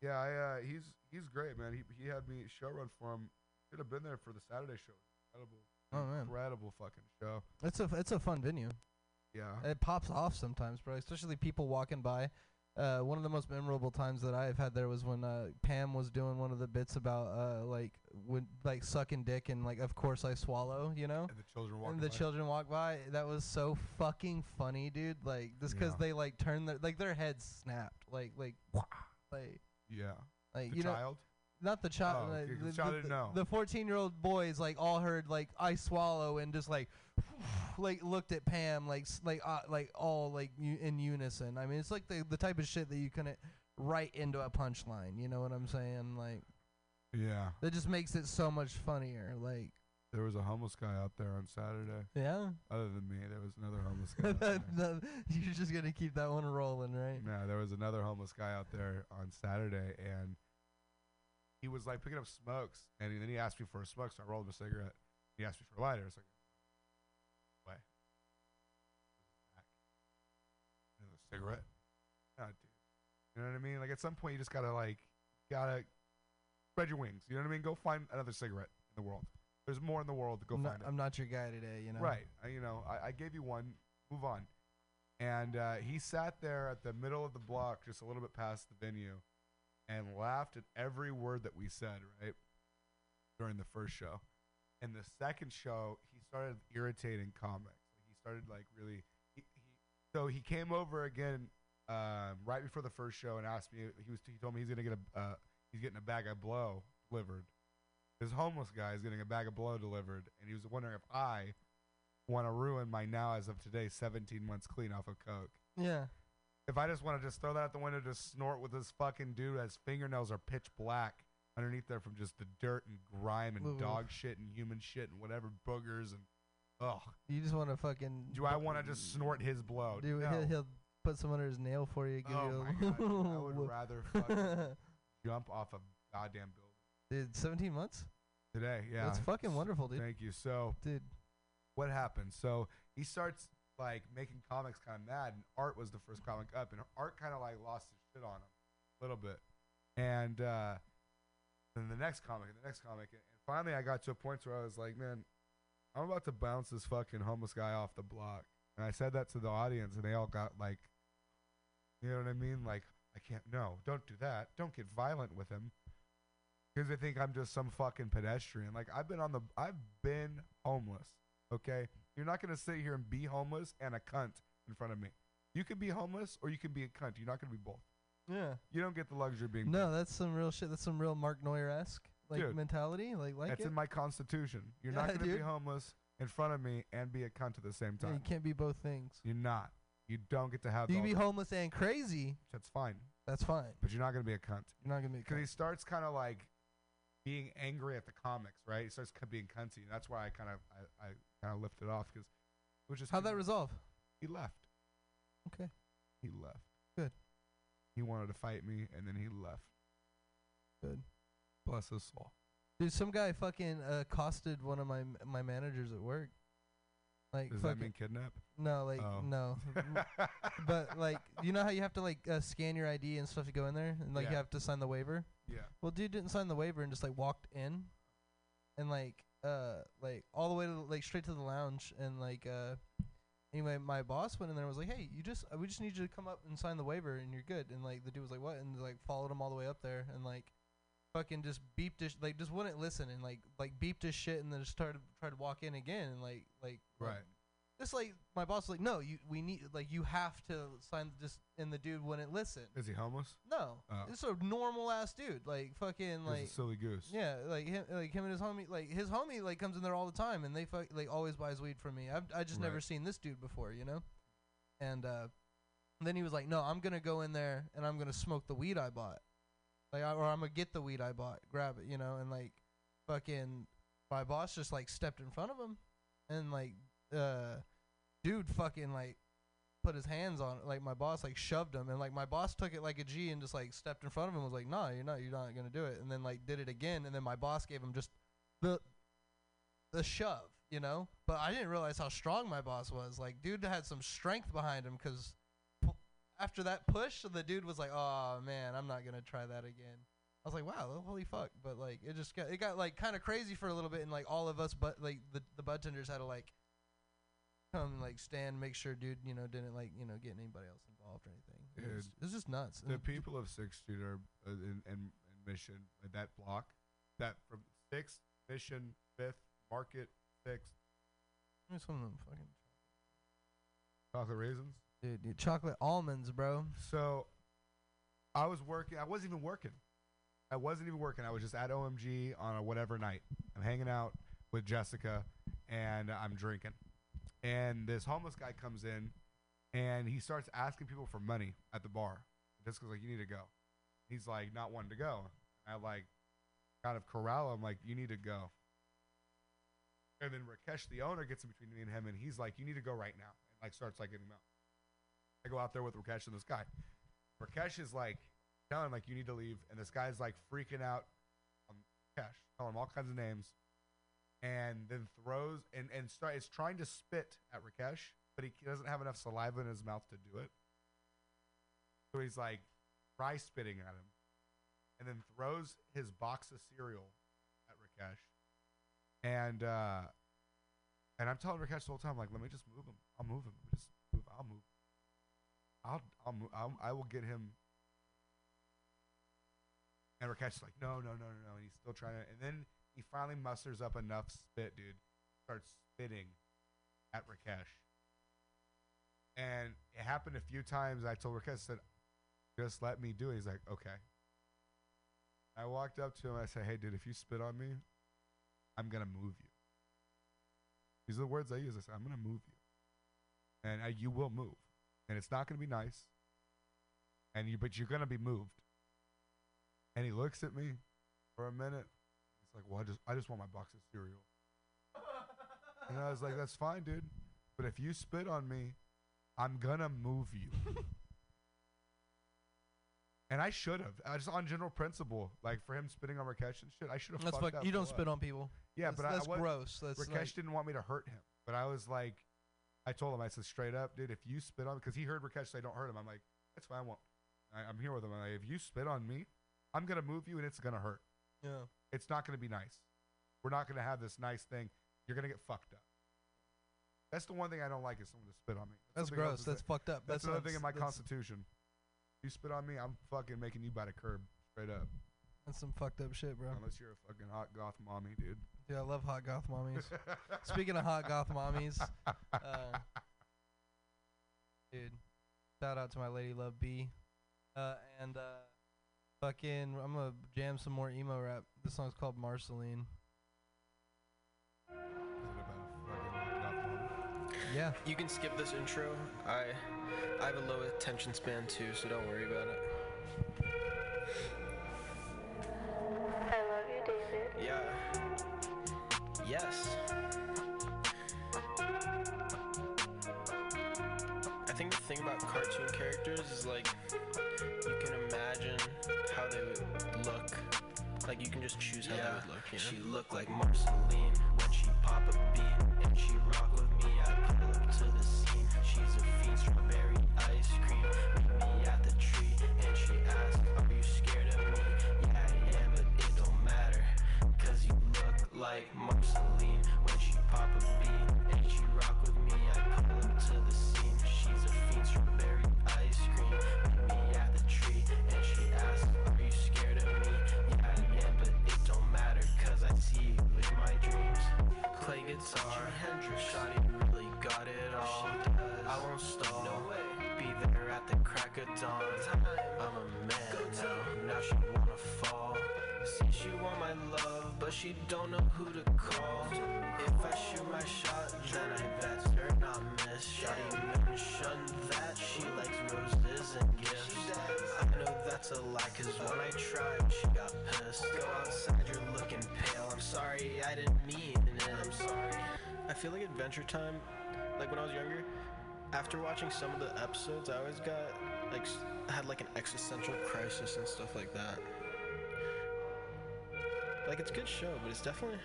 Yeah, I, uh, he's he's great, man. He he had me show run for him. Should have been there for the Saturday show. Incredible. Oh, man. Incredible fucking show. It's a it's a fun venue. Yeah. It pops off sometimes, bro. Especially people walking by. Uh, one of the most memorable times that I've had there was when uh, Pam was doing one of the bits about uh, like when like sucking dick and like of course I swallow, you know. And the children And the by. children walk by. That was so fucking funny, dude. Like just because Yeah. they like turn their like their heads snapped, like like like Yeah. like The you know not the child. Oh, like, the, the child the- didn't know. The fourteen-year-old boys like all heard like I swallow and just like like looked at Pam like like uh, like all like in unison. I mean, it's like the the type of shit that you couldn't write into a punchline. You know what I'm saying? Like Yeah. that just makes it so much funnier. Like There was a homeless guy out there on Saturday. yeah. Other than me, there was another homeless guy. out there. No, You're just gonna keep that one rolling, right? No, there was another homeless guy out there on Saturday, and he was like picking up smokes, and then he asked me for a smoke, so I rolled him a cigarette. He asked me for a lighter. It's like, cigarette? God, dude. You know what I mean? Like at some point, you just gotta like, gotta spread your wings. You know what I mean? Go find another cigarette in the world. There's more in the world. To go I'm not, find it. I'm not your guy today, you know. Right. I, you know, I, I gave you one. Move on. And uh, he sat there at the middle of the block, just a little bit past the venue, and laughed at every word that we said, right? During the first show. And the second show, he started irritating comics. He started like really. So he came over again um, right before the first show and asked me. He was. He told me he's gonna get a. Uh, he's getting a bag of blow delivered. This homeless guy is getting a bag of blow delivered, and he was wondering if I want to ruin my now, as of today, 17 months clean off of coke. Yeah. If I just want to just throw that out the window, just snort with this fucking dude, his fingernails are pitch black underneath there from just the dirt and grime and Ooh. dog shit and human shit and whatever boogers and ugh. You just want to fucking. Do I want to just snort his blow? Dude, no. he'll, he'll put some under his nail for you. Give oh you my god, I would rather fucking jump off a goddamn building Dude, 17 months? today. Yeah, That's fucking wonderful, dude. Thank you. So, dude, what happened? So he starts like making comics kind of mad, and Art was the first comic up, and Art kind of like lost his shit on him a little bit, and uh, then the next comic, and the next comic, and finally I got to a point where I was like, man, I'm about to bounce this fucking homeless guy off the block, and I said that to the audience, and they all got like, you know what I mean, like I can't, no, don't do that, don't get violent with him. Because they think I'm just some fucking pedestrian. Like I've been on the, I've been homeless. Okay, you're not gonna sit here and be homeless and a cunt in front of me. You can be homeless or you can be a cunt. You're not gonna be both. Yeah. You don't get the luxury of being. No, that's some real shit. That's some real Mark Neuer esque like Dude, mentality. Like like That's it. in my constitution. You're Yeah, not gonna be dude. homeless in front of me and be a cunt at the same Yeah, time. you can't be both things. You're not. You don't get to have. You all can be the- homeless and crazy. That's fine. That's fine. But you're not gonna be a cunt. You're not gonna be a Because he cunt. starts kind of like being angry at the comics, right? He starts c- being cunty. And that's why I kind of I, I kind of lifted off because it was just How'd that resolve? He left. Okay. He left. Good. He wanted to fight me, and then he left. Good. Bless his soul. Dude, some guy fucking uh, accosted one of my my managers at work. Like Does that fucking- mean kidnap? No, like Oh. no. but like you know how you have to like uh, scan your ID and stuff to go in there, and like you Yeah. have to sign the waiver. Yeah. Well, dude didn't sign the waiver and just like walked in, and like uh like all the way to the, like straight to the lounge, and like uh anyway, my boss went in there and was like, hey, you just uh, we just need you to come up and sign the waiver and you're good. And like the dude was like, what? And like followed him all the way up there and like fucking just beeped his like just wouldn't listen and like like beeped his shit and then just started tried to walk in again and like like Right. just like my boss was like, no, you we need like you have to sign just and the dude wouldn't listen. Is he homeless? No, Oh. it's a normal ass dude, like fucking He's like a silly goose. yeah, like him, like him and his homie, like his homie, like comes in there all the time, and they fuck, like always buys weed from me. I've I just never seen this dude before, you know. And uh, then he was like, "No, I'm gonna go in there and I'm gonna smoke the weed I bought, like, or I'm gonna get the weed I bought, grab it, you know." And like, fucking, my boss just like stepped in front of him, and like, uh, dude, fucking like put his hands on it. Like my boss like shoved him, and like my boss took it like a G and just like stepped in front of him. Was like, "No, you're not. You're not gonna do it." And then like did it again, and then my boss gave him just the the shove, you know. But I didn't realize how strong my boss was. Like, dude had some strength behind him because after that push, the dude was like, "Oh man, I'm not gonna try that again." I was like, "Wow, holy fuck!" But like, it just got it got like kind of crazy for a little bit, and like all of us, but like the the budtenders had to like come like stand, make sure dude, you know, didn't like you know get anybody else involved or anything. It was, it was just nuts. The And people of Sixth Street are uh, in, in, in Mission, uh, that block, that from Sixth Mission, Fifth Market, Sixth some of them fucking chocolate raisins. Dude, chocolate almonds, bro. So, I was working. I wasn't even working. I wasn't even working. I was just at OMG on a whatever night. I'm hanging out with Jessica, and I'm drinking. And this homeless guy comes in, and he starts asking people for money at the bar. Jessica's like, "You need to go." He's like, not wanting to go. I like, kind of corral him, like, "You need to go." And then Rakesh, the owner, gets in between me and him, and he's like, "You need to go right now," and like starts like getting him out. I go out there with Rakesh and this guy. Rakesh is like telling him like you need to leave, and this guy's like freaking out on Rakesh, telling him all kinds of names, and then throws and and start is trying to spit at Rakesh, but he doesn't have enough saliva in his mouth to do it. So he's like dry spitting at him, and then throws his box of cereal at Rakesh, and uh, and I'm telling Rakesh the whole time like, let me just move him. I'll move him. Just move. I'll move. I'll, I'll, I will get him. And Rakesh's like, no, no, no, no, no. And he's still trying to. And then he finally musters up enough spit, dude. Starts spitting at Rakesh. And it happened a few times. I told Rakesh, I said, just let me do it. He's like, okay. I walked up to him. I said, hey, dude, if you spit on me, I'm going to move you. These are the words I use. I said, I'm going to move you. And uh, you will move and it's not going to be nice. And you, but you're going to be moved. And he looks at me for a minute. He's like, "Well, I just, I just want my box of cereal." and I was like, "That's fine, dude. But if you spit on me, I'm gonna move you." and I should have. I just on general principle, like for him spitting on Rakesh and shit, I should have. That's fuck. You don't spit on people. Yeah, That's- but I- that's I was, gross. That's Rakesh like- didn't want me to hurt him, but I was like, I told him, I said straight up, dude, if you spit on, because he heard Rakesh say don't hurt him. I'm like, that's fine. I won't. I, I'm here with him. I'm like, if you spit on me, I'm gonna move you and it's gonna hurt. Yeah. It's not gonna be nice. We're not gonna have this nice thing. You're gonna get fucked up. That's the one thing I don't like is someone to spit on me. That's else gross. That's that- fucked up. That's, That's another not- thing in my constitution. You spit on me, I'm fucking making you by the curb, straight up. That's some fucked up shit, bro. Unless you're a fucking hot goth mommy, dude. Yeah, I love hot goth mommies. Speaking of hot goth mommies, uh, dude, shout out to my lady love B, uh, and uh, fucking, I'm gonna jam some more emo rap. This song's called Marceline. Yeah. You can skip this intro. I I have a low attention span too, so don't worry about it. Yes. I think the thing about cartoon characters is like you can imagine how they would look. Like you can just choose how they would look. You know? She looked like Marceline cause when I tried, she got pissed. Go outside, you're looking pale. I'm sorry, I didn't mean it. I'm sorry. I feel like Adventure Time, like when I was younger, after watching some of the episodes, I always got like had like an existential crisis and stuff like that. Like it's a good show, but it's definitely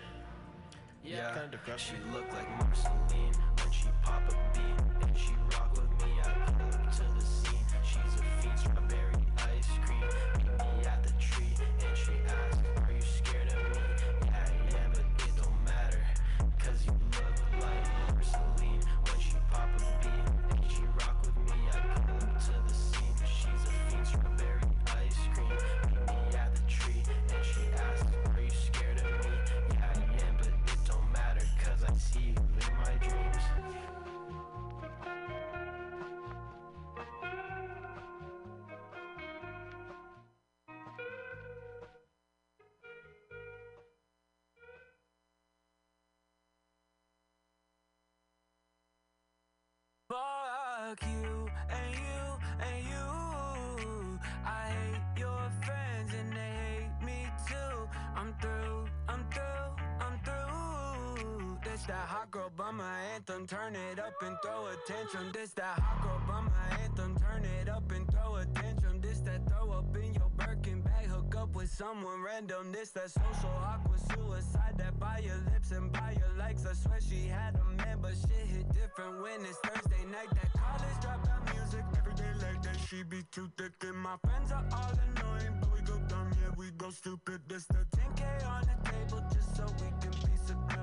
Yeah, kind of depressing. She look like Marceline when she pop a anthem. Turn it up and throw a tantrum. This that hot girl bummer anthem. Turn it up and throw a tantrum. This that throw up in your Birkin bag. Hook up with someone random. This that social awkward suicide. That by your lips and by your likes. I swear she had a man, but shit hit different when it's Thursday night. That college dropout music every day like that. She be too thick and my friends are all annoying, but we go dumb, yeah we go stupid. This the 10k on the table just so we can be secluded.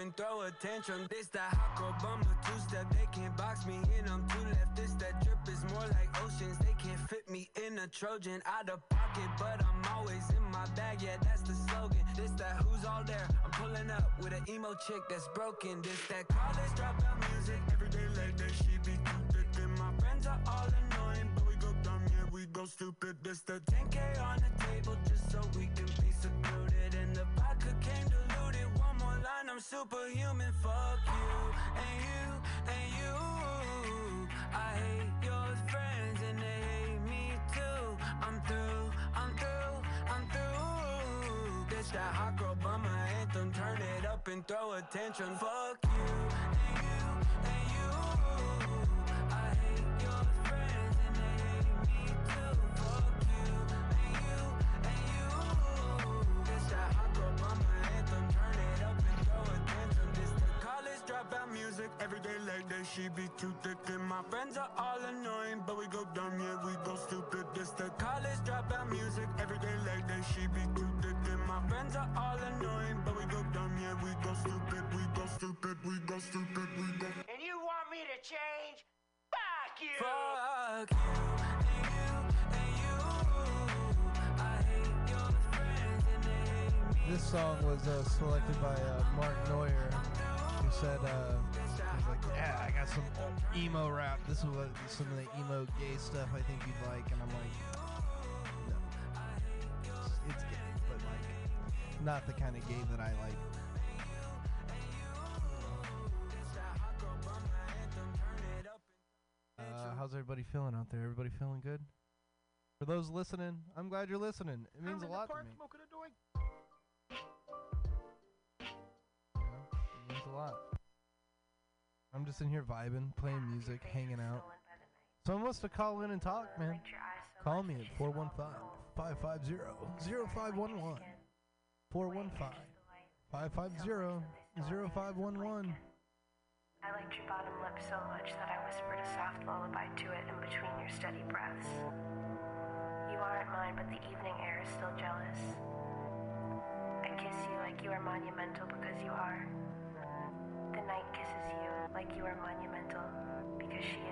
and throw attention. This that hot girl bummer two step. They can't box me in. I'm too left. This that drip is more like oceans. They can't fit me in a Trojan out of pocket, but I'm always in my bag. Yeah, that's the slogan. This that who's all there. I'm pulling up with an emo chick that's broken. This that college dropout music. Every day like that, she be too thick. And my friends are all annoying, but we go dumb, yeah, we go stupid. This the 10K on the table just so we can I'm superhuman, fuck you and you and you. I hate your friends and they hate me too. I'm through, I'm through, I'm through. Bitch, that hot girl by my anthem, turn it up and throw attention. Fuck you and you and you. Music. Every day like that, she be too thick. And my friends are all annoying, but we go dumb, yeah, we go stupid. This the college dropout music. Every day like that, she be too thick. And my friends are all annoying, but we go dumb, yeah, we go stupid, we go stupid, we go stupid, we go. And you want me to change? Fuck you! Fuck you and you and you. I hate your friends and they hate me. This song was uh, selected by uh, Mark Neuer, who said, uh, like, yeah, I got some emo rap. This is what some of the emo gay stuff I think you'd like. And I'm like, no. It's, it's gay, but like, not the kind of gay that I like. Uh, how's everybody feeling out there? Everybody feeling good? For those listening, I'm glad you're listening. It means a lot to me. A lot. I'm just in here vibing, playing music, hanging out. Someone wants to call in and talk, man. Call me at 415 550 0511. 415 550 0511. I liked your bottom lip so much that I whispered a soft lullaby to it in between your steady breaths. You aren't mine, but the evening air is still jealous. I kiss you like you are monumental because you are. Night kisses you like you are monumental because she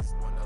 just wanna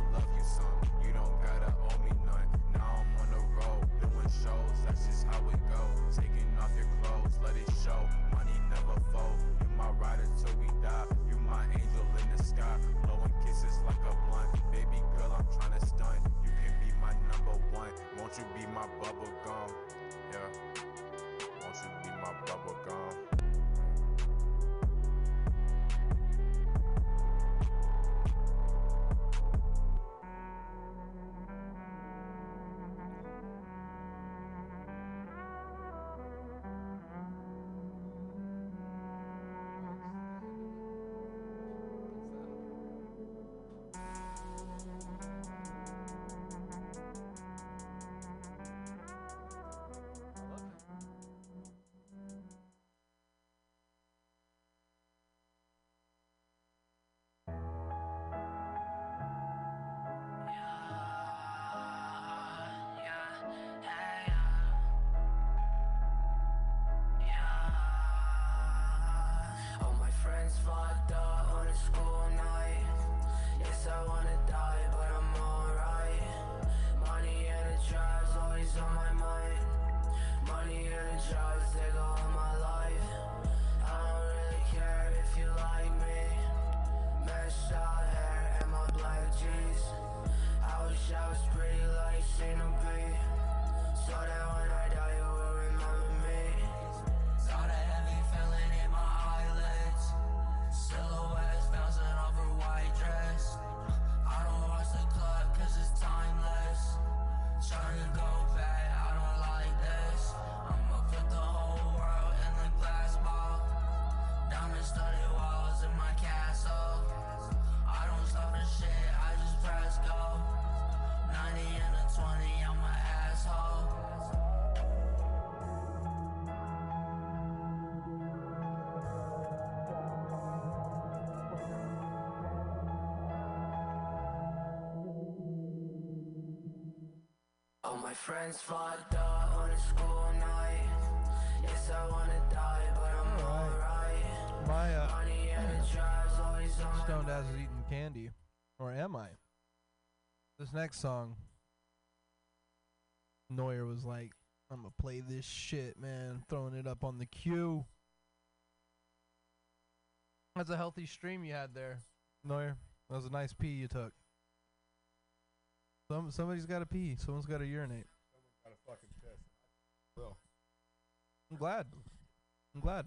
always on my mind. Money and the drives go all my life. I don't really care if you like me. Meshed out hair and my black jeans. I wish I was pretty like Cena B. So that when I die, All my friends fucked up on a school night. Yes, I wanna die, but I'm alright. My uh, Money and the drive's always on my stoned ass is eating candy, or am I? This next song, Neuer was like, "I'm gonna play this shit, man." Throwing it up on the queue. That's a healthy stream you had there, Neuer. That was a nice pee you took. Some somebody's got to pee. Someone's got to urinate. Got a fucking piss. Will. I'm glad. I'm glad.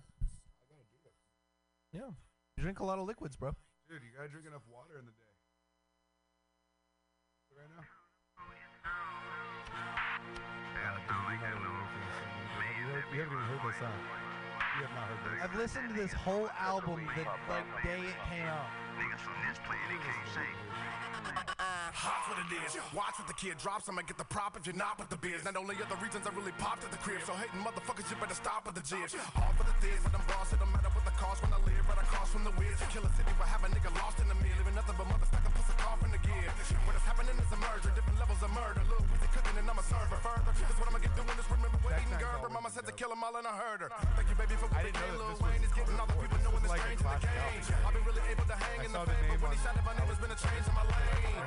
Yeah, you drink a lot of liquids, bro. Dude, you gotta drink enough water in the day. Right now? You haven't even heard this song. You have not heard this. I've listened to this whole album the like day it came out. Niggas from this play, can't sing. Hot what it is. Watch what the kid drops. I'ma get the prop if you're not with the biz. Not only are the reasons I really popped at the crib. So hating motherfuckers, you better stop at the jibs. All for the thiz, but I'm boss. It don't matter what the cost when I live. Right across from the whiz. Kill a city where have a nigga lost in the mid. Living nothing but mother stacking pussy cough in the gear. What is happening is a merger. Levels of murder. Lil Weezy cooking and I'm a server. Further, that's what I'ma get doing is remember eating Gerber. Mama said to kill them all and I heard her. Thank you, baby, for what they did. Lil Wayne is getting all the people knowing the strange in the game. I've been really able to hang in the fame, but when he shouted my name, it's been a change in my lane.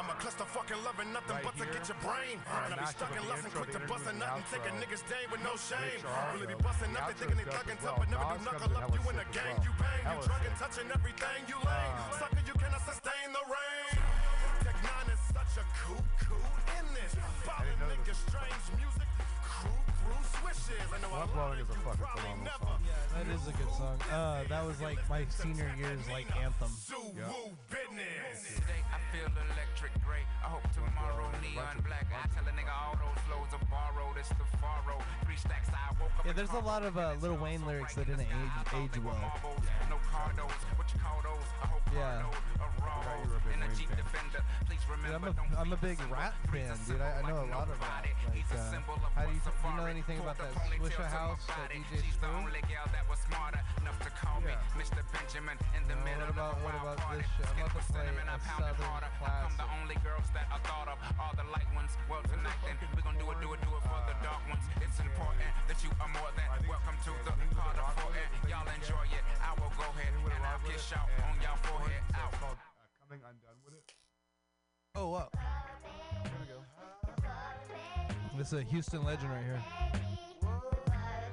I'm a cluster fucking loving nothing but to get your brain. And I be stuck in lesson, quick to bustin' nothing, take a nigga's day with no shame. Really be bustin' up, they thinking they thuggin' tough, but never do knuckle up. You in the gang, you bang, you drugging, touching everything you lame. Sucker, you cannot sustain the rain. Through. I know blowing is a fucking phenomenal song. That is a good song. Uh, that was like my senior year's like anthem. Today I feel electric gray. I hope tomorrow neon black. I tell a nigga all those flows are borrowed. It's the faro. Three stacks. I woke up. Yeah, there's a lot of uh, Lil Wayne lyrics that didn't age age well. No cardos. What you call those? A whole Yeah. a raw in a Jeep Defender. Dude. I'm a I'm a big rap fan, dude. I, I know a lot of rap. Like, uh, how do you, do you know anything about that Swishahouse that DJ She's the Screw? only gal that was smart enough to call me Mr. Benjamin in the No, middle what about of a what wild about party. this shit? I'm Skin about to for play cinnamon, I a pound it Southern harder. I'm the only girls that I thought of. All the light ones. Well, tonight then we gon' do it, do it, do it for the uh, dark ones. It's important that you are more than welcome to the Carter for it. Y'all enjoy it. I will go ahead and I'll get shout on y'all forehead. Out. Coming undone with it. Oh, up. Here we go. This is a Houston legend right here.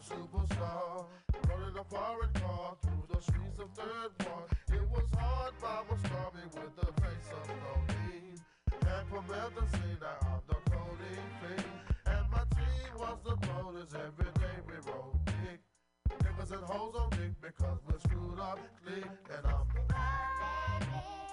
superstar. Running a foreign car through the streets of third ward. It was hard, mama starving with the face of codeine. And promethazine, now I'm the codeine fiend. And my team was the voters, every day we rolled dick. Niggas and hoes on dick because we're screwed up click. And I'm the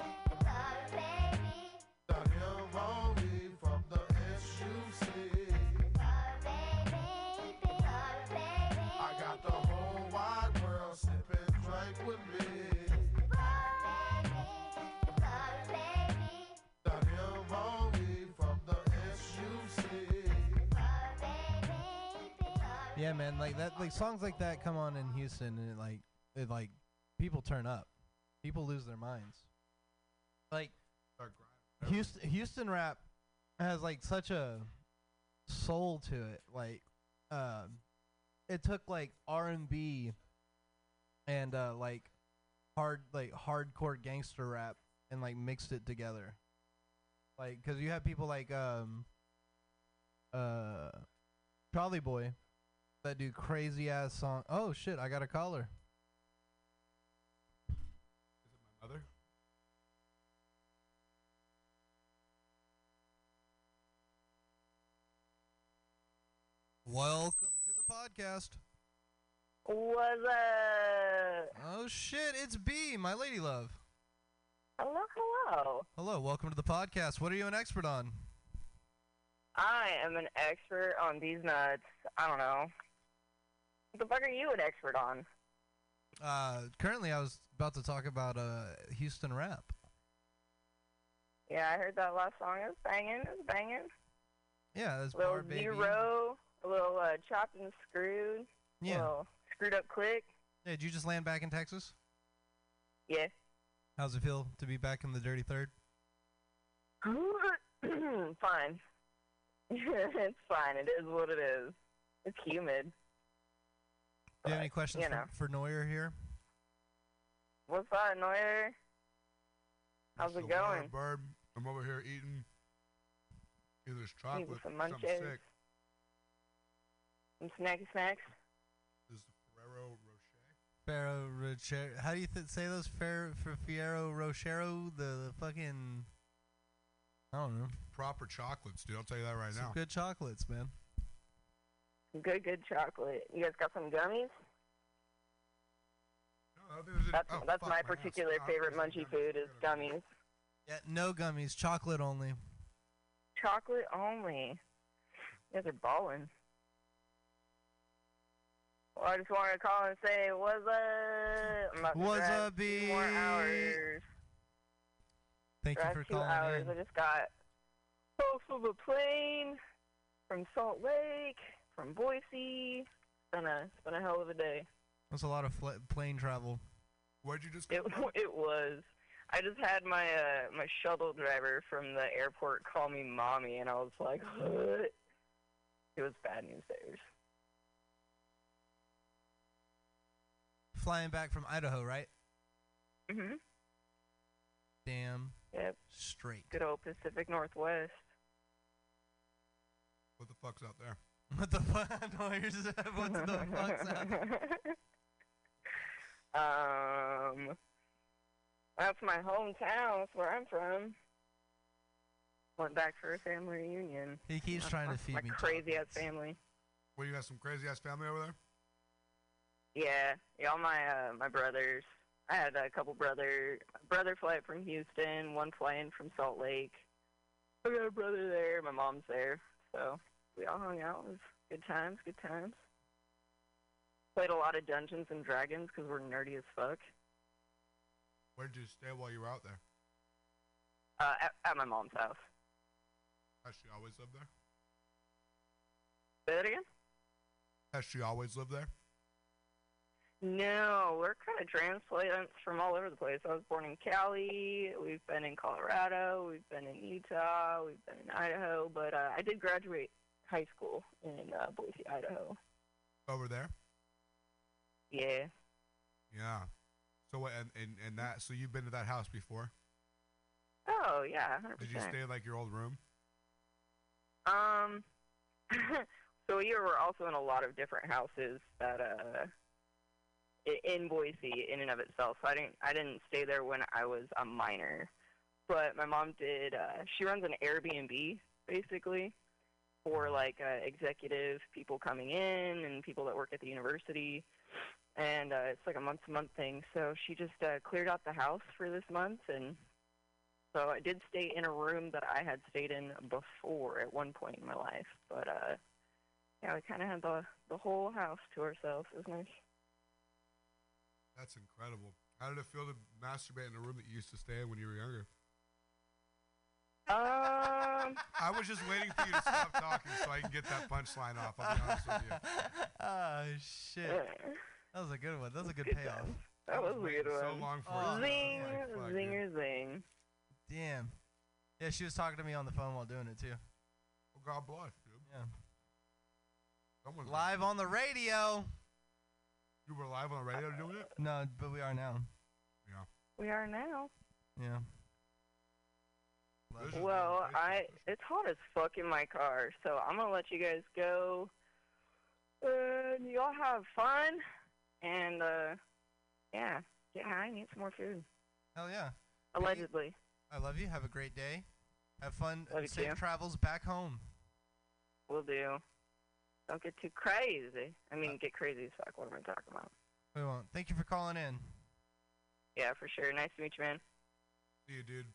Yeah, man, like that, like songs like that come on in Houston, and it like, it like, people turn up, people lose their minds. Like, Houston, Houston rap has like such a soul to it. Like, um, it took like R and B and uh, like hard, like hardcore gangster rap, and like mixed it together. Like, cause you have people like um, uh, Trolley Boy that do crazy ass song. Oh shit! I got a caller. Is it my mother. Welcome to the podcast. What's up? Oh shit! It's B, my lady love. Hello, hello. Hello, welcome to the podcast. What are you an expert on? I am an expert on these nuts. I don't know. What the fuck are you an expert on? Uh, currently, I was about to talk about uh Houston rap. Yeah, I heard that last song. It was banging. It was banging. Yeah, that's little Barre Baby. zero, a little uh, chopped and screwed. Yeah. Little screwed up click. Yeah, did you just land back in Texas? Yeah. How's it feel to be back in the dirty third? fine. it's fine. It is what it is. It's humid. Do you have any questions you for, know. for Neuer here? What's up, Neuer? How's It's it the going? word, Bird. I'm over here eating either this chocolate, Eating some something munchies. sick. Some snacky snacks. This is Ferrero Rocher. Ferrero Rocher. How do you th- say those? Fer- Fer- Ferrero Rochero? The, the fucking. I don't know. Proper chocolates, dude. I'll tell you that right Some now. good chocolates, man. Good, good chocolate. You guys got some gummies? No, That's oh, that's fuck my particular Ah, favorite there's some munchy food is gummies. Yeah, no gummies, chocolate only. Chocolate only. You guys are balling. Well, I just wanted to call and say, what's up? I'm about What's up, two more B? hours. Thank drive you for two calling hours. in. I just got off of a plane from Salt Lake, from Boise. It's been a, it's been a hell of a day. That's a lot of fl- plane travel. Where'd you just It it was. I just had my uh my shuttle driver from the airport call me mommy, and I was like, what? It was bad news days. Flying back from Idaho, right? Mhm. Damn. Yep. Straight. Good old Pacific Northwest. What the fuck's out there? What the fuck? No, you're just- what the fuck's that? um, that's my hometown. That's where I'm from. Went back for a family reunion. He keeps My- trying to feed my me crazy ass family. Well, you got some crazy ass family over there? Yeah, yeah. All my uh, my brothers. I had a couple brother brother flight from Houston, one flying from Salt Lake. I got a brother there. My mom's there, so we all hung out. It was good times, good times. Played a lot of Dungeons and Dragons because we're nerdy as fuck. Where did you stay while you were out there? Uh, at, at my mom's house. Has she always lived there? Say that again? Has she always lived there? No, we're kind of transplants from all over the place. I was born in Cali. We've been in Colorado. We've been in Utah. We've been in Idaho. But uh, I did graduate high school in uh, Boise, Idaho. Over there. Yeah. Yeah. So what? And, and and that. So you've been to that house before? Oh yeah, hundred Did you stay in, like your old room? Um, so we were also in a lot of different houses that uh in Boise in and of itself. So I didn't I didn't stay there when I was a minor, but my mom did. Uh, she runs an Airbnb basically for like uh, executive people coming in and people that work at the university. And uh, it's like a month to month thing. So she just uh, cleared out the house for this month, and so I did stay in a room that I had stayed in before at one point in my life. But uh, yeah, we kind of had the the whole house to ourselves. It was nice. That's incredible. How did it feel to masturbate in a room that you used to stay in when you were younger? Um, I was just waiting for you to stop talking so I can get that punchline off. I'll be honest with you. oh shit. That was a good one. That was a good payoff. That was a good so long for Oh, Zing, like, fuck, dude. zinger, zing. Damn. Yeah, she was talking to me on the phone while doing it too. Well, God bless, dude. Yeah. Someone's Live on the radio. You were live on the radio doing it? No, but we are now. Yeah. We are now. Yeah. Well, I it's hot as fuck in my car, so I'm gonna let you guys go. And y'all have fun, and uh, yeah, get high and eat some more food. Hell yeah. Allegedly. I love you. Have a great day. Have fun. Love Safe too. travels back home. We'll do. Don't get too crazy. I mean, get crazy as fuck. What am I talking about? We won't. Thank you for calling in. Yeah, for sure. Nice to meet you, man. See you, dude.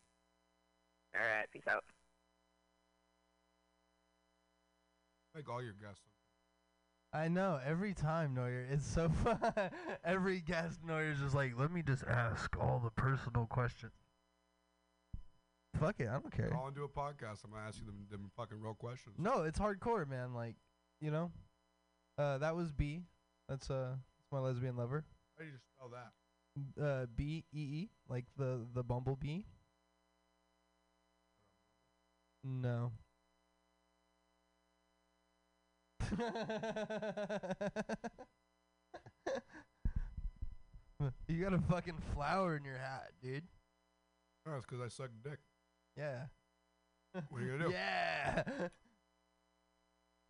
All right, peace out. Like all your guests. I know. Every time, Neuer, it's so fun. every guest, Neuer's just like, let me just ask all the personal questions. Fuck it. I don't care. Call into a podcast. I'm gonna ask you them, them fucking real questions. No, it's hardcore, man. Like, you know, uh, that was B. That's uh, that's my lesbian lover. How do you spell that? Uh, B E E, like the the bumblebee. No. you got a fucking flower in your hat, dude. Oh, it's because I suck dick. Yeah. What are you gonna do? Yeah.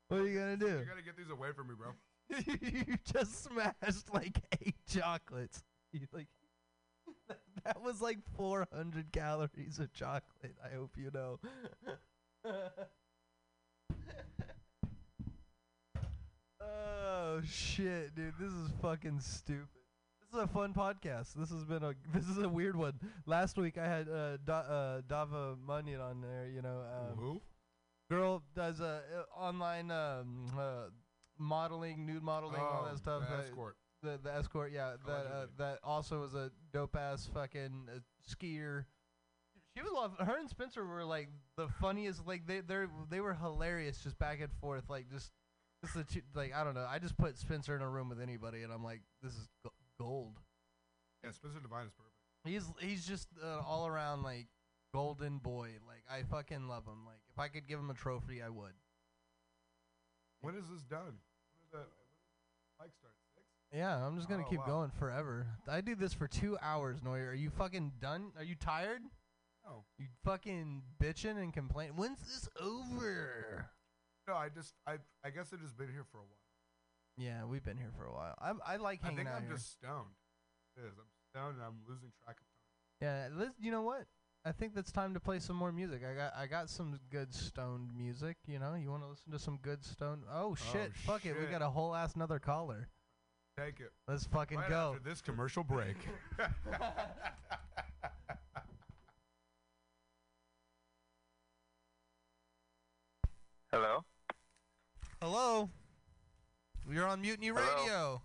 What are you gonna do? You gotta get these away from me, bro. you just smashed like eight chocolates. You like that, was like 400 calories of chocolate. I hope you know. oh shit, dude, this is fucking stupid. This is a fun podcast. This has been a this is a weird one. Last week I had uh, da- uh Dava Munyon on there. You know, um, who? Girl does uh, uh, online um, uh, modeling, nude modeling, all Oh, that stuff. escort. The, the escort, yeah. That uh, Allegedly. that also was a dope ass fucking uh, skier. She was love. Her and Spencer were like the funniest. Like they they they were hilarious, just back and forth. Like just just the two, like I don't know. I just put Spencer in a room with anybody, and I'm like, this is go- gold. Yeah, Spencer Divine is perfect. He's he's just uh, all around like golden boy. Like I fucking love him. Like if I could give him a trophy, I would. When is this done? When is that? When does Mike start? Yeah, I'm just gonna Oh, keep wow. going forever. I do this for two hours, Neuer. Are you fucking done? Are you tired? No. You fucking bitching and complaining. When's this over? No, I just I I guess I've just been here for a while. Yeah, we've been here for a while. I I like hang out. I hanging think out I'm here. just stoned. It is. I'm stoned and I'm losing track of time. Yeah, let's, you know what? I think it's time to play some more music. I got I got some good stoned music. You know, you want to listen to some good stoned? Oh, oh shit! Fuck it, we shit. got a whole ass another caller. Take it. Let's fucking right go. After this commercial break. Hello. Hello. You're on Mutiny Hello. Radio.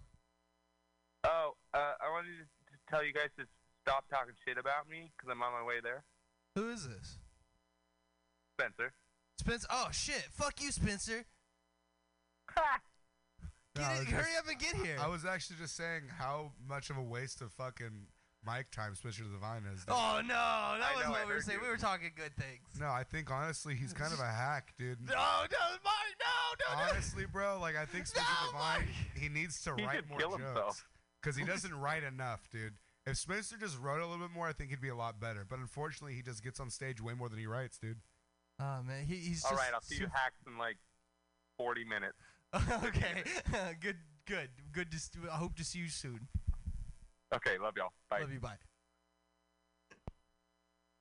Oh, uh, I wanted to tell you guys to stop talking shit about me because I'm on my way there. Who is this? Spencer. Spencer. Oh shit! Fuck you, Spencer. No, Get I it- hurry just- up and get here. I was actually just saying how much of a waste of fucking mic time Spencer Divine is. dude. Oh no, that I was know, I what we were saying. you. We were talking good things. No, I think honestly he's kind of a hack, dude. No, no, Mike, no, no, no. Honestly, bro, like I think Spencer Divine, he needs to He write more kill jokes because he doesn't write enough, dude. If Spencer just wrote a little bit more, I think he'd be a lot better. But unfortunately, he just gets on stage way more than he writes, dude. Oh man, he, he's All just right, I'll see you hacks in like 40 minutes. okay, good, good, good. To, st- I hope to see you soon. Okay, love y'all. Bye. Love you. Bye.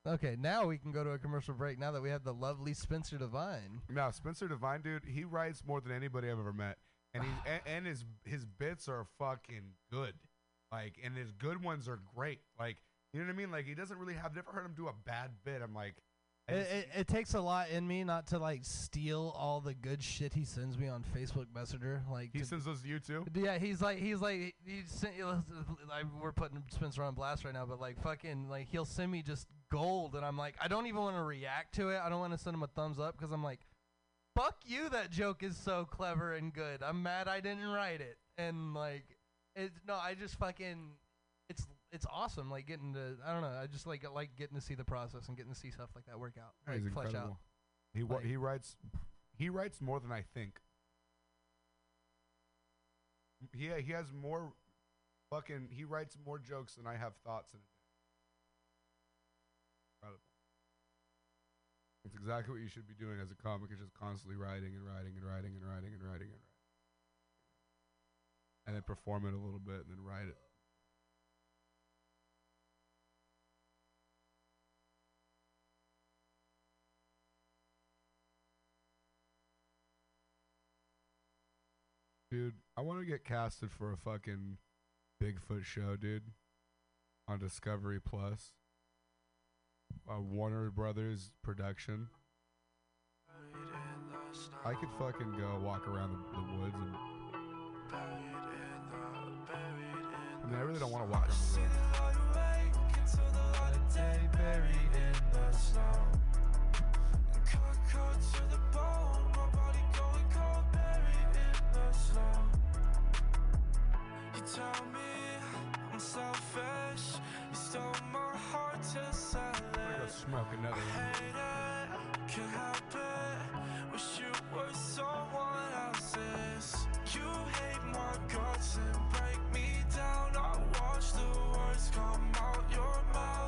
Okay, now we can go to a commercial break. Now that we have the lovely Spencer Divine. Now Spencer Divine, dude, he writes more than anybody I've ever met, and he and, and his his bits are fucking good. Like, and his good ones are great. Like, you know what I mean? Like, he doesn't really have. Never heard him do a bad bit. I'm like, It, it, it takes a lot in me not to like steal all the good shit he sends me on Facebook Messenger. Like he to- sends those to you too. Yeah, he's like he's like he sent. Like, we're putting Spencer on blast right now, but like fucking like he'll send me just gold, and I'm like I don't even want to react to it. I don't want to send him a thumbs up because I'm like, fuck you. That joke is so clever and good. I'm mad I didn't write it, and like it's no, I just fucking it's awesome. Like getting to I don't know. I just like like getting to see the process and getting to see stuff like that work out, like he's flesh out. incredible. He wa- Like- he writes he writes more than I think. He he has more fucking he writes more jokes than I have thoughts in a day. Incredible. It's exactly what you should be doing as a comic is just constantly writing and writing and writing and writing and writing and writing. And then perform it a little bit and then write it. Dude, I want to get casted for a fucking Bigfoot show, dude. On Discovery Plus. A Warner Brothers production. I could fucking go walk around the, the woods and. I mean, I really don't want to walk around the woods. Tell me I'm selfish. You stole my heart to sell it. smoke another one. Hate it, can't help it. Wish you were someone else's. You hate my guts and break me down. I watch the words come out your mouth.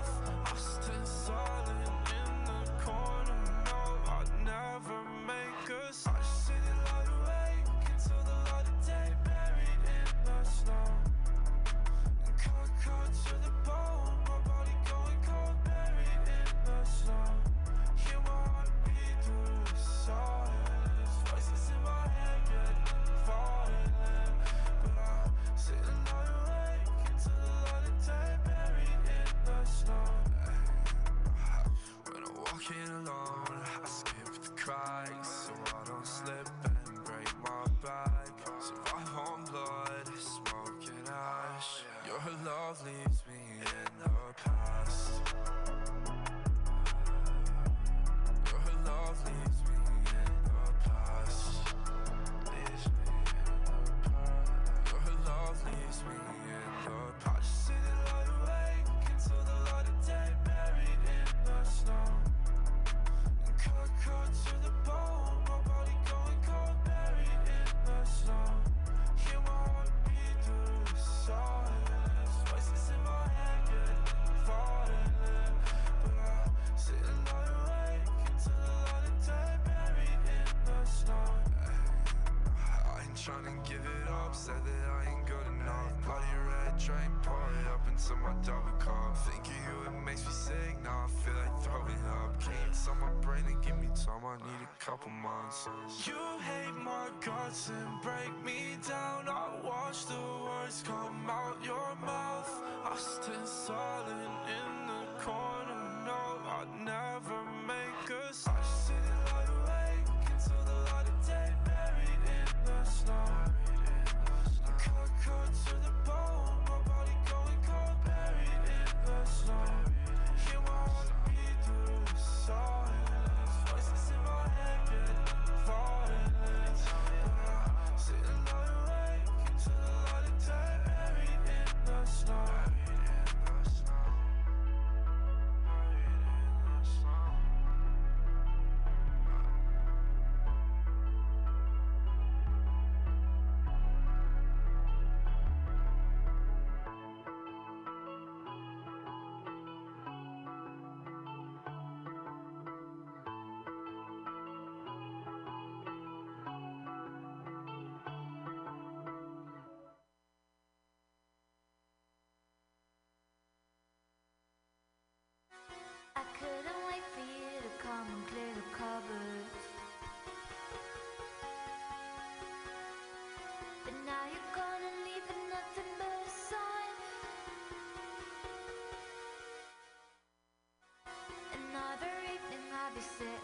Tryna give it up, said that I ain't good enough. Bloody red drain, pour it up into my double cup. Thinking you, it makes me sick, now I feel like throwing up. Can't tell my brain and give me time, I need a couple months. You hate my guts and break me down. I watch the words come out your mouth. I stand silent come and clear the cupboard, But now you're gonna leave it nothing but a sign. Another evening I'll be sitting.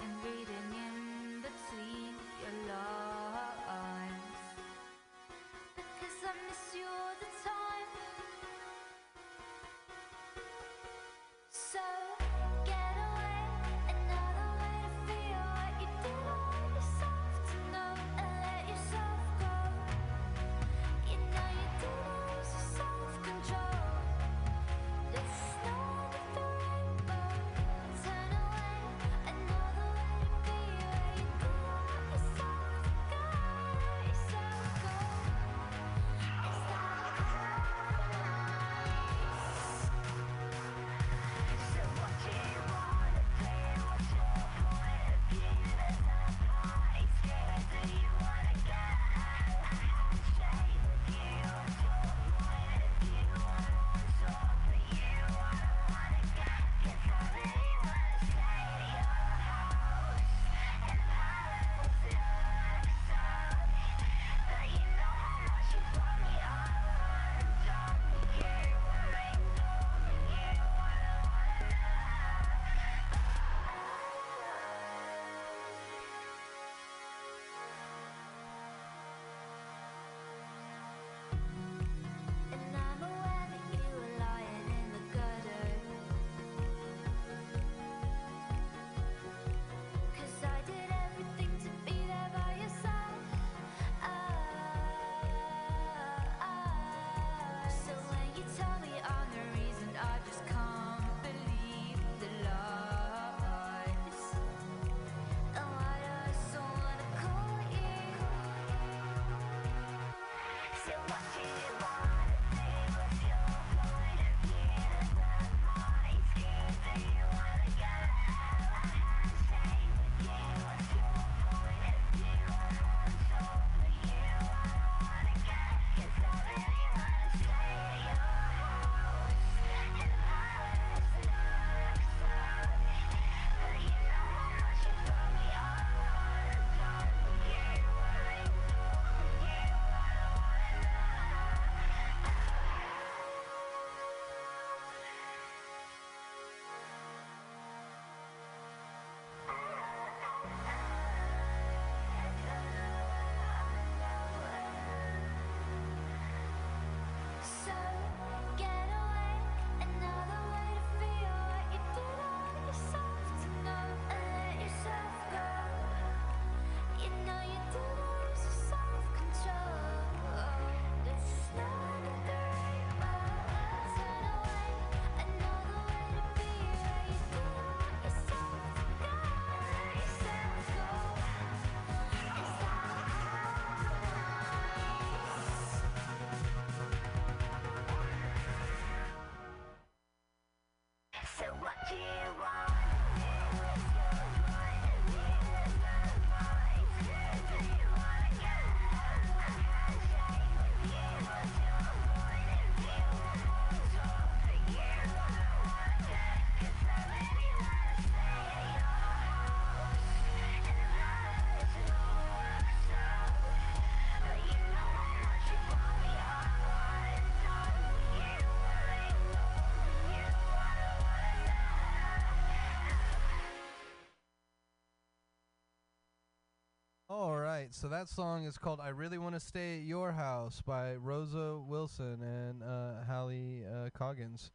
Right. So that song is called "I Really Want to Stay at Your House" by Rosa Walton and uh, Hallie uh, Coggins.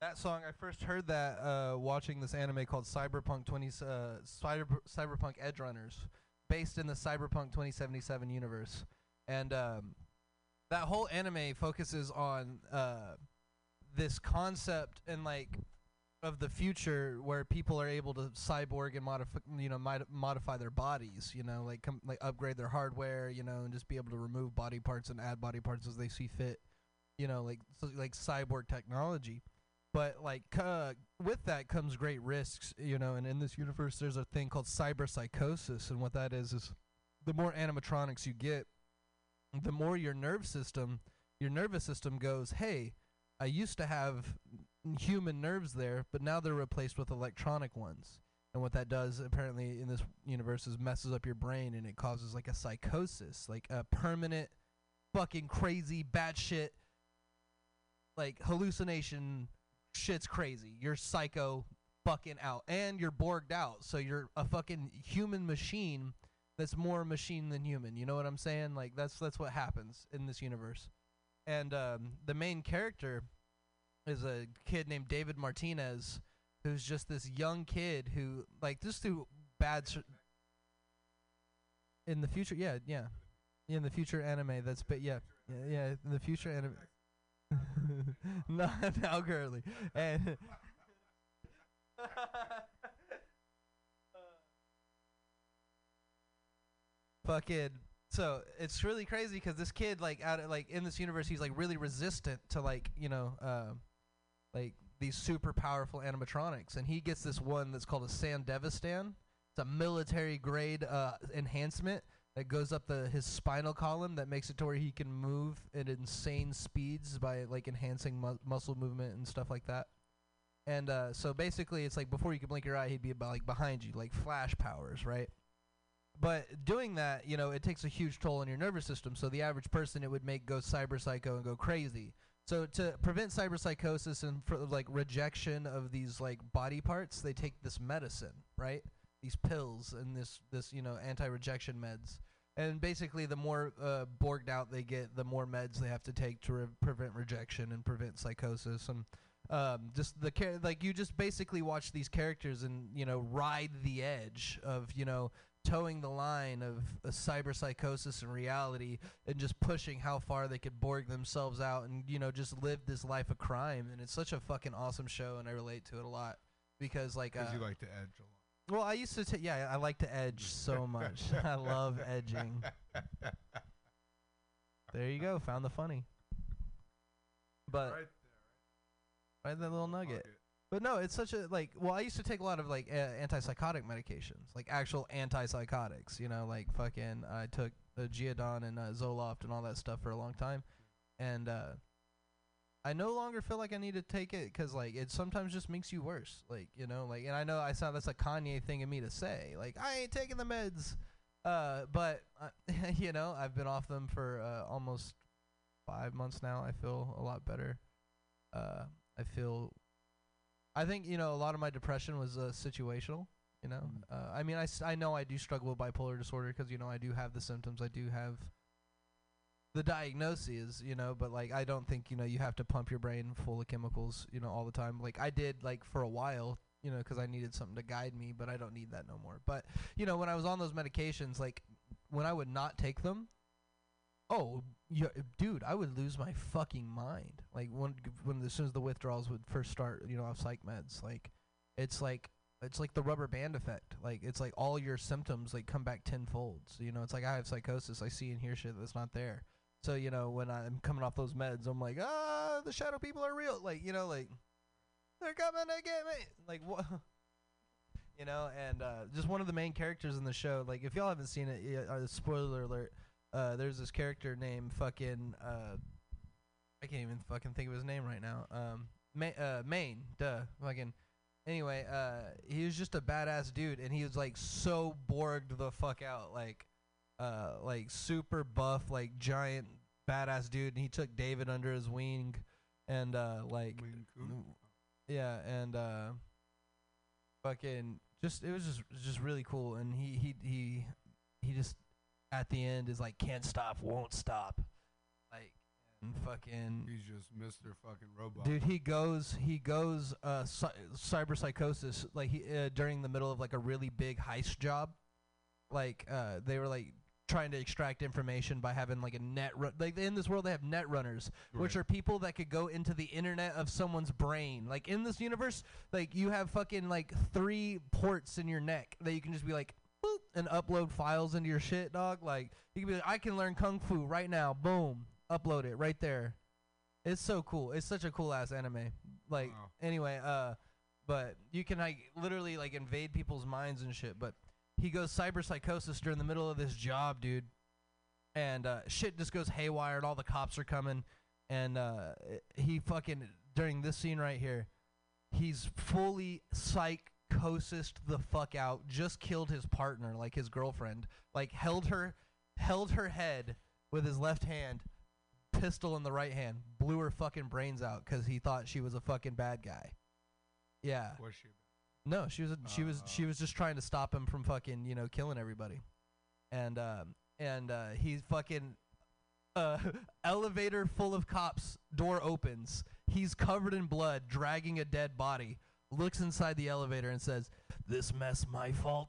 That song, I first heard that uh, watching this anime called Cyberpunk 20, uh, Cyber, Cyberpunk Edgerunners, based in the Cyberpunk 2077 universe, and um, that whole anime focuses on uh, this concept and like of the future where people are able to cyborg and modify you know mod- modify their bodies you know like com- like upgrade their hardware you know and just be able to remove body parts and add body parts as they see fit you know like so, like cyborg technology. But like uh, with that comes great risks you know and in this universe there's a thing called cyber psychosis and what that is is the more animatronics you get the more your nerve system your nervous system goes hey i used to have human nerves there but now they're replaced with electronic ones. And what that does apparently in this universe is messes up your brain and it causes like a psychosis like a permanent fucking crazy batshit like hallucination shit's crazy. You're psycho fucking out and you're borged out. So you're a fucking human machine that's more machine than human. You know what i'm saying? Like that's that's what happens in this universe. And um, the main character is a kid named david martinez who's just this young kid who like just through bad cir- in the future yeah yeah. In the future anime that's but yeah yeah, yeah in the future anime. Not now currently. And fucking so it's really crazy because this kid like out of, like in this universe he's like really resistant to like you know uh, like these super powerful animatronics and he gets this one that's called a Sandevistan. It's a military grade uh, enhancement that goes up the his spinal column that makes it to where he can move at insane speeds by like enhancing mu- muscle movement and stuff like that. And uh, so basically, it's like before you could blink your eye, he'd be about like behind you, like flash powers, right? But doing that, you know, it takes a huge toll on your nervous system. So the average person, it would make go cyber psycho and go crazy. So to prevent cyber psychosis and for like rejection of these like body parts, they take this medicine, right? These pills and this this you know anti-rejection meds. And basically, the more uh, borged out they get, the more meds they have to take to re- prevent rejection and prevent psychosis. And um, just the char- like you just basically watch these characters and you know ride the edge of you know towing the line of a cyber psychosis and reality and just pushing how far they could borg themselves out and you know just live this life of crime. And it's such a fucking awesome show and I relate to it a lot because like uh, Because you like to edge a lot. well I used to t- yeah I like to edge so much. I love edging. There you go. Found the funny. But Right there, right? That little nugget but no, it's such a like. Well, I used to take a lot of like uh, antipsychotic medications, like actual antipsychotics. You know, like fucking. I took uh, Geodon and uh, Zoloft and all that stuff for a long time, and uh, I no longer feel like I need to take it because like it sometimes just makes you worse. Like you know, like and I know I sound that's a Kanye thing of me to say. Like I ain't taking the meds, uh, but uh, you know I've been off them for uh, almost five months now. I feel a lot better. Uh, I feel I think you know a lot of my depression was uh, situational. You know, uh, I mean, I, s- I know I do struggle with bipolar disorder because you know I do have the symptoms. I do have the diagnoses. You know, but like I don't think you know you have to pump your brain full of chemicals. You know, all the time. Like I did like for a while. You know, because I needed something to guide me, but I don't need that no more. But you know, when I was on those medications, like when I would not take them, oh, yeah, dude, I would lose my fucking mind. Like when when as soon as the withdrawals would first start, you know, off psych meds, like it's like it's like the rubber band effect. Like it's like all your symptoms like come back tenfold. So you know, it's like I have psychosis. I see and hear shit that's not there. So you know, when I'm coming off those meds, I'm like, ah, the shadow people are real. Like you know, like they're coming to get me. Like what? You know, and uh, just one of the main characters in the show. Like, if y'all haven't seen it, yeah, uh, spoiler alert. Uh, there's this character named fucking uh, I can't even fucking think of his name right now. Um, Ma- uh, Maine, duh, fucking. Anyway, uh, he was just a badass dude, and he was like so borged the fuck out, like, uh, like super buff, like giant badass dude, and he took David under his wing, and uh, like, yeah, and uh, fucking just it was just just really cool, and he he he he just at the end is like can't stop, won't stop, like and fucking. He's just Mr. Fucking Robot. Dude, he goes, he goes, uh, cy- cyber psychosis, like he uh, during the middle of like a really big heist job, like uh, they were like trying to extract information by having like a net run. Like in this world, they have net runners, which are people that could go into the internet of someone's brain. Like in this universe, like you have fucking like three ports in your neck that you can just be like. And upload files into your shit, dog. Like you can be like, I can learn kung fu right now. Boom, upload it right there. It's so cool. It's such a cool ass anime. Like anyway, uh, but you can like literally like invade people's minds and shit. But he goes cyber psychosis during the middle of this job, dude, and uh, shit just goes haywire. And all the cops are coming, and uh, he fucking during this scene right here, he's fully psychosis the fuck out. Just killed his partner, like his girlfriend, like held her, held her head with his left hand, pistol in the right hand, blew her fucking brains out because he thought she was a fucking bad guy. Yeah. Was she? No, she was a, she was she was just trying to stop him from fucking you know killing everybody, and um and uh, he's fucking uh elevator full of cops. Door opens. He's covered in blood, dragging a dead body. Looks inside the elevator and says, "This mess my fault."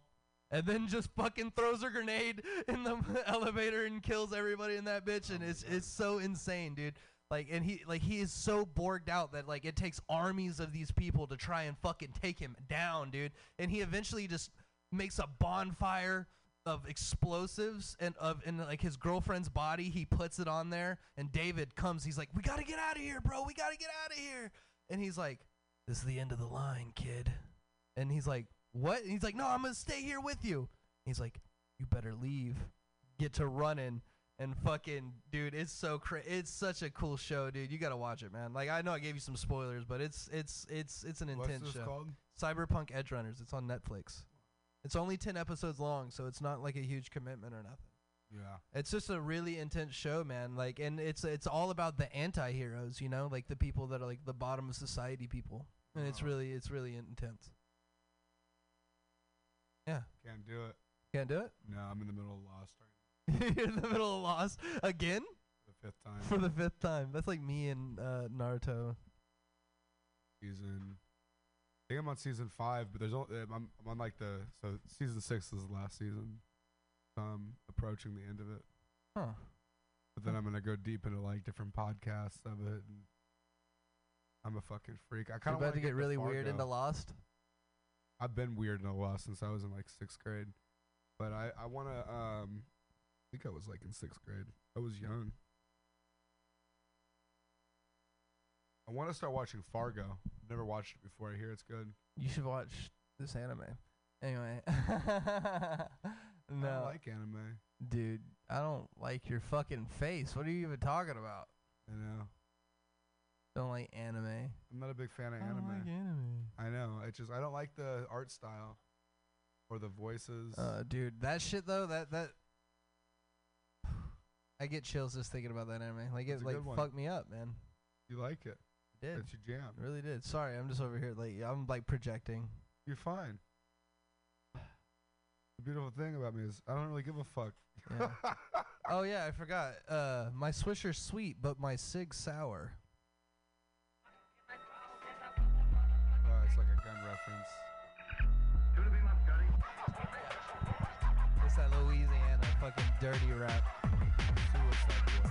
And then just fucking throws a grenade in the elevator and kills everybody in that bitch. And oh it's it's so insane, dude. Like and he like he is so borged out that like it takes armies of these people to try and fucking take him down, dude. And he eventually just makes a bonfire of explosives and of and like his girlfriend's body. He puts it on there, and David comes. He's like, "We gotta get out of here, bro. We gotta get out of here." And he's like, "This is the end of the line, kid." And he's like, "What?" And he's like, "No, I'm gonna stay here with you." He's like, "You better leave. Get to running." And fucking dude, it's so cra- it's such a cool show, dude. You gotta watch it, man. Like I know I gave you some spoilers, but it's it's it's it's an What's intense this show. called? Cyberpunk Edgerunners. It's on Netflix. It's only ten episodes long, so it's not like a huge commitment or nothing. Yeah. It's just a really intense show, man. Like, and it's it's all about the anti-heroes, you know, like the people that are like the bottom of society people, and it's Oh. really it's really intense. Yeah. Can't do it. Can't do it. No, I'm in the middle of Lost right You're in the middle of Lost again now. The fifth time. for the fifth time. That's like me and uh, Naruto. season. I think I'm on season five, but there's only I'm, I'm on like the so season six is the last season. Um, approaching the end of it. Huh. But then I'm gonna go deep into like different podcasts of it. And I'm a fucking freak. I kind of about to get really weird into Lost. I've been weird into Lost since I was in like sixth grade, but I I want to um, I think I was like in sixth grade. I was young. I want to start watching Fargo. I've never watched it before. I hear it's good. You should watch this anime. Anyway, I don't like anime. dude, I don't like your fucking face. What are you even talking about? I know. Don't like anime. I'm not a big fan of I don't anime. like anime. I know. It just I don't like the art style or the voices. Uh, dude, that shit though, that that I get chills just thinking about that anime. Like It's it like fucked me up, man. you like it? Did It's your jam. really did. Sorry, I'm just over here like I'm like projecting. You're fine. The beautiful thing about me is I don't really give a fuck. Yeah. oh yeah, I forgot. Uh, my Swisher's sweet, but my Sig sour. Oh, it's like a gun reference. It's that Louisiana fucking dirty rap. Suicide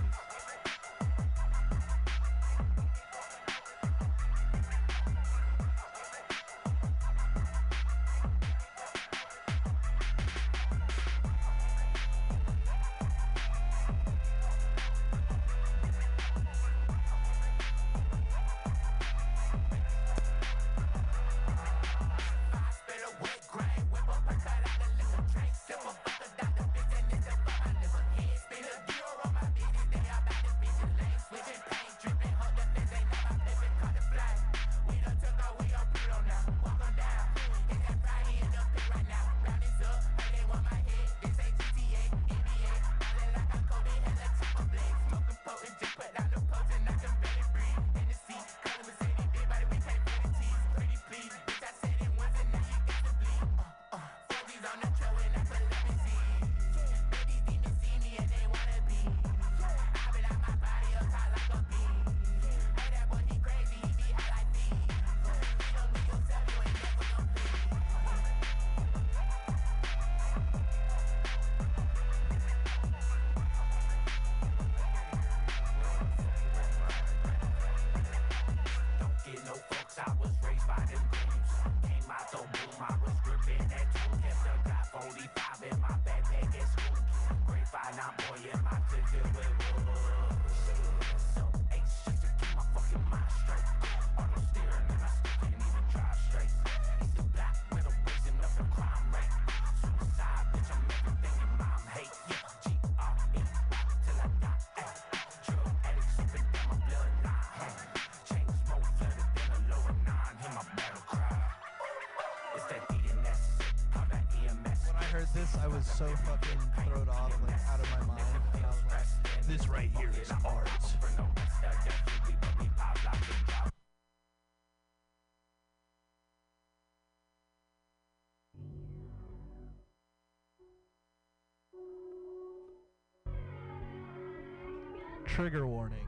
Trigger warning.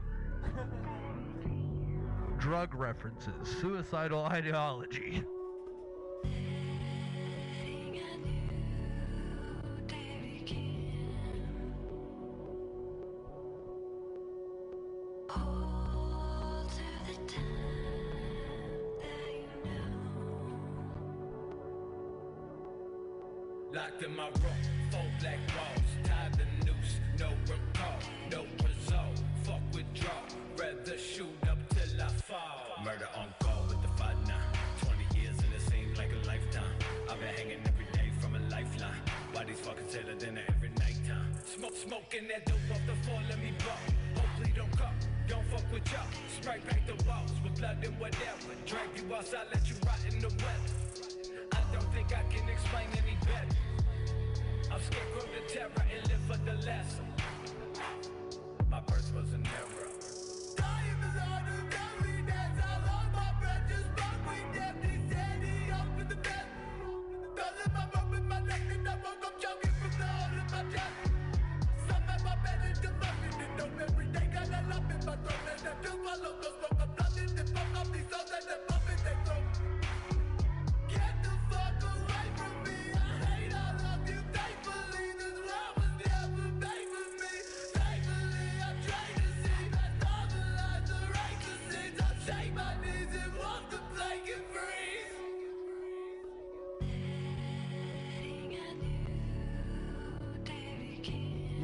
Drug references, suicidal ideology.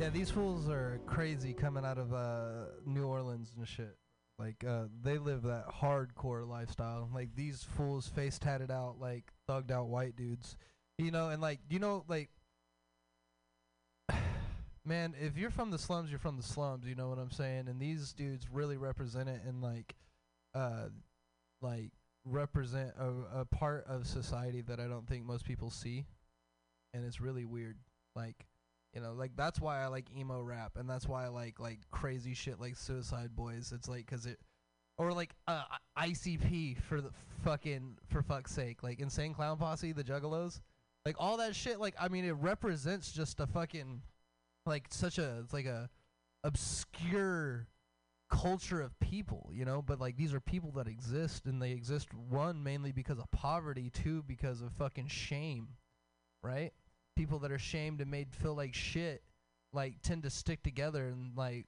Yeah, these fools are crazy coming out of uh, New Orleans and shit. Like uh, they live that hardcore lifestyle. Like these fools face tatted out, like thugged out white dudes. You know, and like you know, like man, if you're from the slums, you're from the slums. You know what I'm saying? And these dudes really represent it and like, uh, like represent a, a part of society that I don't think most people see, and it's really weird. Like, you know, like that's why I like emo rap, and that's why I like like crazy shit like Suicide Boys. It's like because it, or like uh, ICP for the fucking for fuck's sake, like Insane Clown Posse, the Juggalos, like all that shit. Like I mean, it represents just a fucking like such a it's like a obscure culture of people, you know, but like these are people that exist and they exist one mainly because of poverty, two because of fucking shame, right? People that are shamed and made feel like shit like tend to stick together and like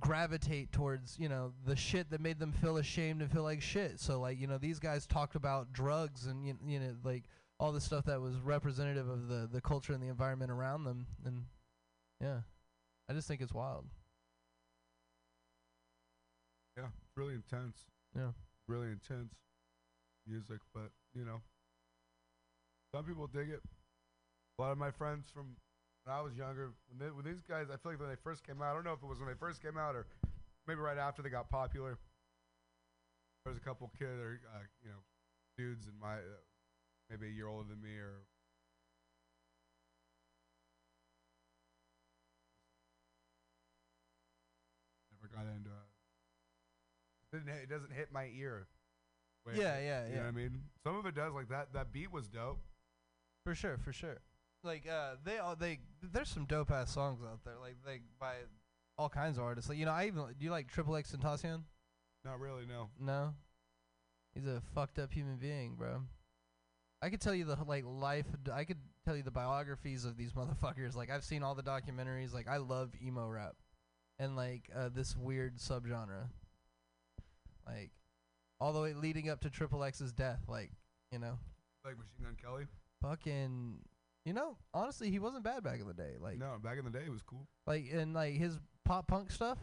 gravitate towards, you know, the shit that made them feel ashamed and feel like shit. So like, you know, these guys talked about drugs and you, you know, like all the stuff that was representative of the the culture and the environment around them and yeah. I just think it's wild. Yeah, it's really intense. Yeah. Really intense music, but you know, some people dig it. A lot of my friends from when I was younger, when, they, when these guys, I feel like when they first came out, I don't know if it was when they first came out or maybe right after they got popular. There was a couple kids, or uh, you know, dudes in my uh, maybe a year older than me, or never got into it. It, didn't hit, it doesn't hit my ear. Wait, Yeah, yeah, you yeah. know what I mean? Some of it does. Like that. That beat was dope. For sure, for sure. Like uh, they all they there's some dope ass songs out there. Like they by all kinds of artists. Like you know, I even do you like Triple X Tentacion? Not really. No. No. He's a fucked up human being, bro. I could tell you the like life. I could tell you the biographies of these motherfuckers. Like I've seen all the documentaries. Like I love emo rap, and like uh, this weird subgenre. Like all the way leading up to Triple X's death. Like you know, Like Machine Gun Kelly. fucking. You know, honestly, he wasn't bad back in the day. Like No, back in the day it was cool. like and like his pop punk stuff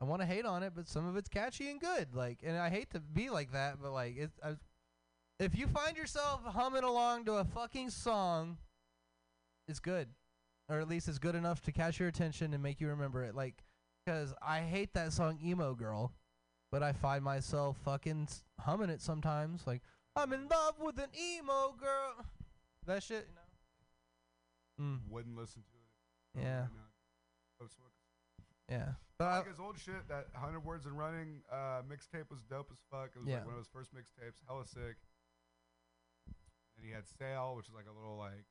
i want to hate on it but some of it's catchy and good like and i hate to be like that but like it's I, if you find yourself humming along to a fucking song it's good or at least it's good enough to catch your attention and make you remember it like because i hate that song emo girl but i find myself fucking humming it sometimes like i'm in love with an emo girl that shit Mm. wouldn't listen to it. Yeah. Right now. Go smoke a Yeah. But I- like his old shit, that 100 Words and Running uh, mixtape was dope as fuck. It was Yeah. like one of his first mixtapes, hella sick. And he had Sail, which is like a little like,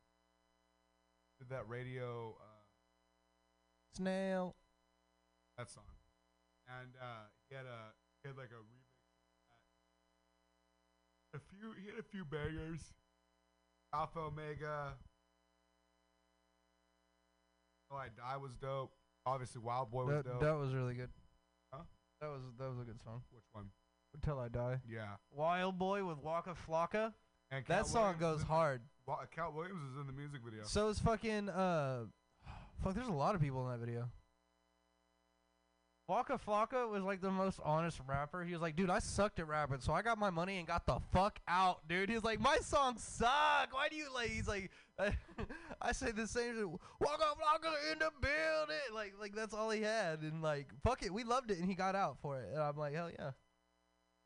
did that radio, uh, Snail. that song. And uh, he had a, he had like a remix. A few, he had a few bangers. Alpha Omega. Oh, I Die was dope. Obviously, Wild Boy was That, dope. that was really good. Huh? That was that was a good song. Which one? Until I die. Yeah. Wild Boy with Waka Flocka. And that Cat song Williams goes hard. Wa- Katt Williams is in the music video. So is fucking uh, fuck. There's a lot of people in that video. Waka Flocka was like the most honest rapper. He was like, dude, I sucked at rapping, so I got my money and got the fuck out, dude. He's like, my songs suck. Why do you like? He's like, I say the same shit. Waka Flocka in the building. Like, like that's all he had, and like, fuck it, we loved it, and he got out for it, and I'm like, hell yeah.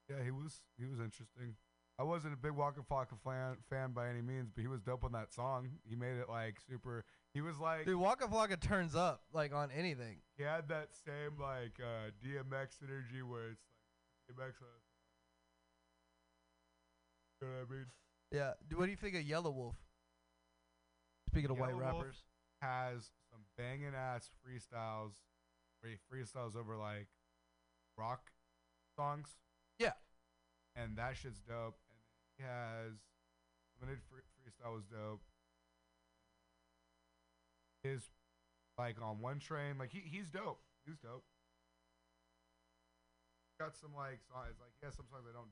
Yeah, he was he was interesting. I wasn't a big Waka Flocka fan, fan by any means, but he was dope on that song. He made it like super. He was like Dude, Waka Flocka turns up like on anything. he had that same like uh, DMX energy where it's like DMX. uh, You know what I mean? Yeah. What do you think of Yelawolf? Speaking of white Yelawolf rappers. has some banging ass freestyles where he freestyles over like rock songs. Yeah. And that shit's dope. And he has limited free- freestyle was dope. His like on one train, like he he's dope. He's dope. Got some like songs like he has some songs I don't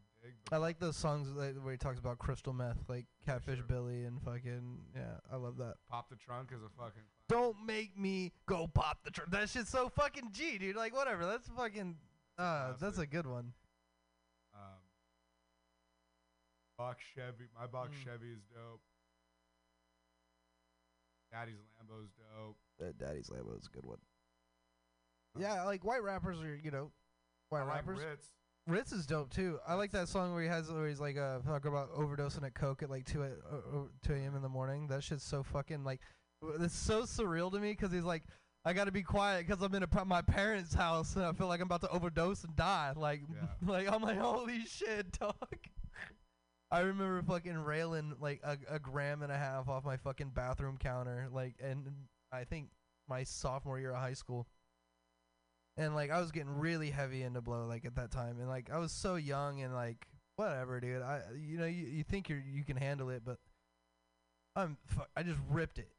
I like those songs that, where he talks about crystal meth, like Catfish Billy and fucking yeah. I love that. Pop the Trunk is a fucking Don't make me go pop the trunk. That shit's so fucking G, dude. Like whatever. That's fucking. Uh, that's a good one. Um, Box Chevy, my box Mm. Chevy is dope. Daddy's Lambo's dope. Uh, Daddy's Lambo is a good one. Yeah, like white rappers are you know, white I like rappers. Rittz. Rittz is dope too. I like that song where he has where he's like uh talk about overdosing at coke at like two a, uh, two a.m. in the morning. That shit's so fucking like it's so surreal to me because he's like I got to be quiet because I'm in a, my parents' house and I feel like I'm about to overdose and die. Like like I'm like holy shit, dog. I remember fucking railing like a, a gram and a half off my fucking bathroom counter, like, and I think my sophomore year of high school. And like I was getting really heavy into blow like at that time, and like I was so young and like whatever, dude. I you know you, you think you you can handle it, but I'm I just ripped it,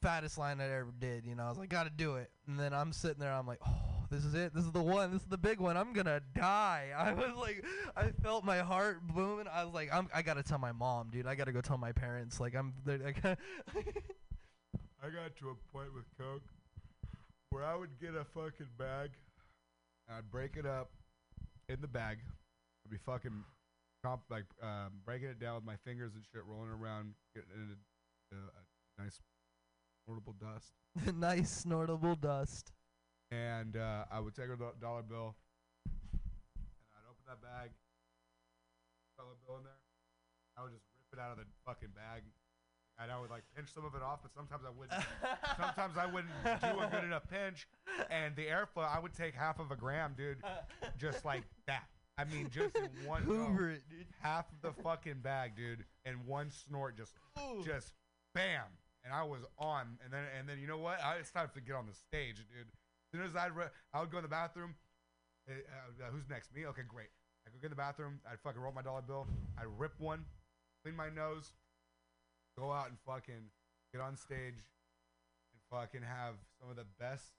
fattest line I ever did. You know I was like gotta do it, and then I'm sitting there, I'm like oh this is it, this is the one, this is the big one. I'm gonna die. I was like I felt my heart booming. I was like I'm I gotta tell my mom, dude. I gotta go tell my parents. Like I'm like I got to a point with Coke where I would get a fucking bag, I'd break it up in the bag. I'd be fucking comp like um, breaking it down with my fingers and shit, rolling around, getting it into uh, a nice snortable dust. nice snortable dust. And uh, I would take a do- dollar bill, and I'd open that bag, dollar bill in there. I would just rip it out of the fucking bag, and I would like pinch some of it off, but sometimes I wouldn't. sometimes I wouldn't do a good enough pinch, and the airflow. I would take half of a gram, dude, just like that. I mean, just in one go. Hoover it, dude. half of the fucking bag, dude, and one snort, just, just, bam, and I was on, and then, and then, you know what? I, it's time to get on the stage, dude. As soon as I'd, re- I would go in the bathroom. eh, Uh, uh, who's next? Me? Okay, great. I go get in the bathroom. I'd fucking roll my dollar bill. I'd rip one, clean my nose, go out and fucking get on stage, and fucking have some of the best,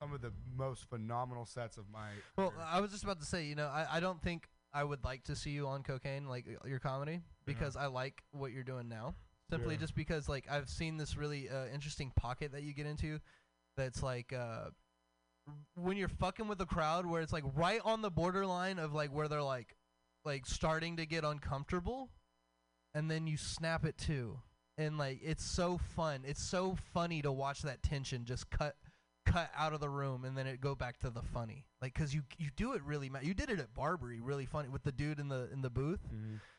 some of the most phenomenal sets of my. Well, I was just about to say, you know, I, I don't think I would like to see you on cocaine, like uh, your comedy, because I like what you're doing now. Simply Yeah. just because, like, I've seen this really uh, interesting pocket that you get into that's like uh, when you're fucking with the crowd where it's like right on the borderline of like where they're like like starting to get uncomfortable and then you snap it too and like it's so fun it's so funny to watch that tension just cut cut out of the room and then it go back to the funny like because you you do it really ma- you did it at barbary really funny with the dude in the in the booth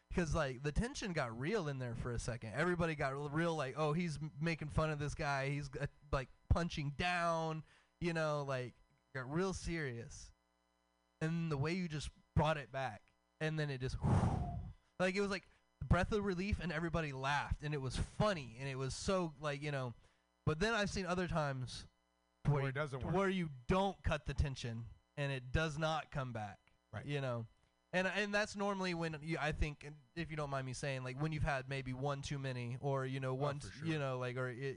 because like the tension got real in there for a second. Everybody got real- like, oh, he's m- making fun of this guy. He's uh, like punching down, you know, like got real serious. And the way you just brought it back, and then it just like it was like breath of relief, and everybody laughed, and it was funny, and it was so like you know. But then I've seen other times where, Where you- it doesn't work. where you don't cut the tension, and it does not come back. Right. You know. And and that's normally when you, I think, if you don't mind me saying, like when you've had maybe one too many, or you know oh, one, for t- sure. you know, like or it,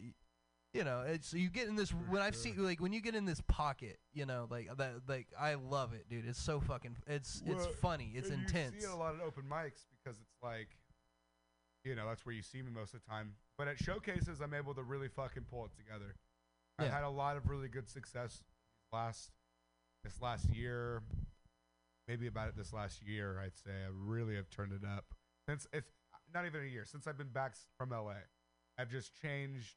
you know, it's you get in this when I've seen like when you get in this pocket, you know, like that, like I love it, dude. It's so fucking, it's it's funny, it's intense. You see a lot of open mics because it's like, you know, that's where you see me most of the time. But at showcases, I'm able to really fucking pull it together. I've had a lot of really good success last this last year, maybe about it this last year. I'd say I really have turned it up since if not even a year since I've been back from LA. I've just changed.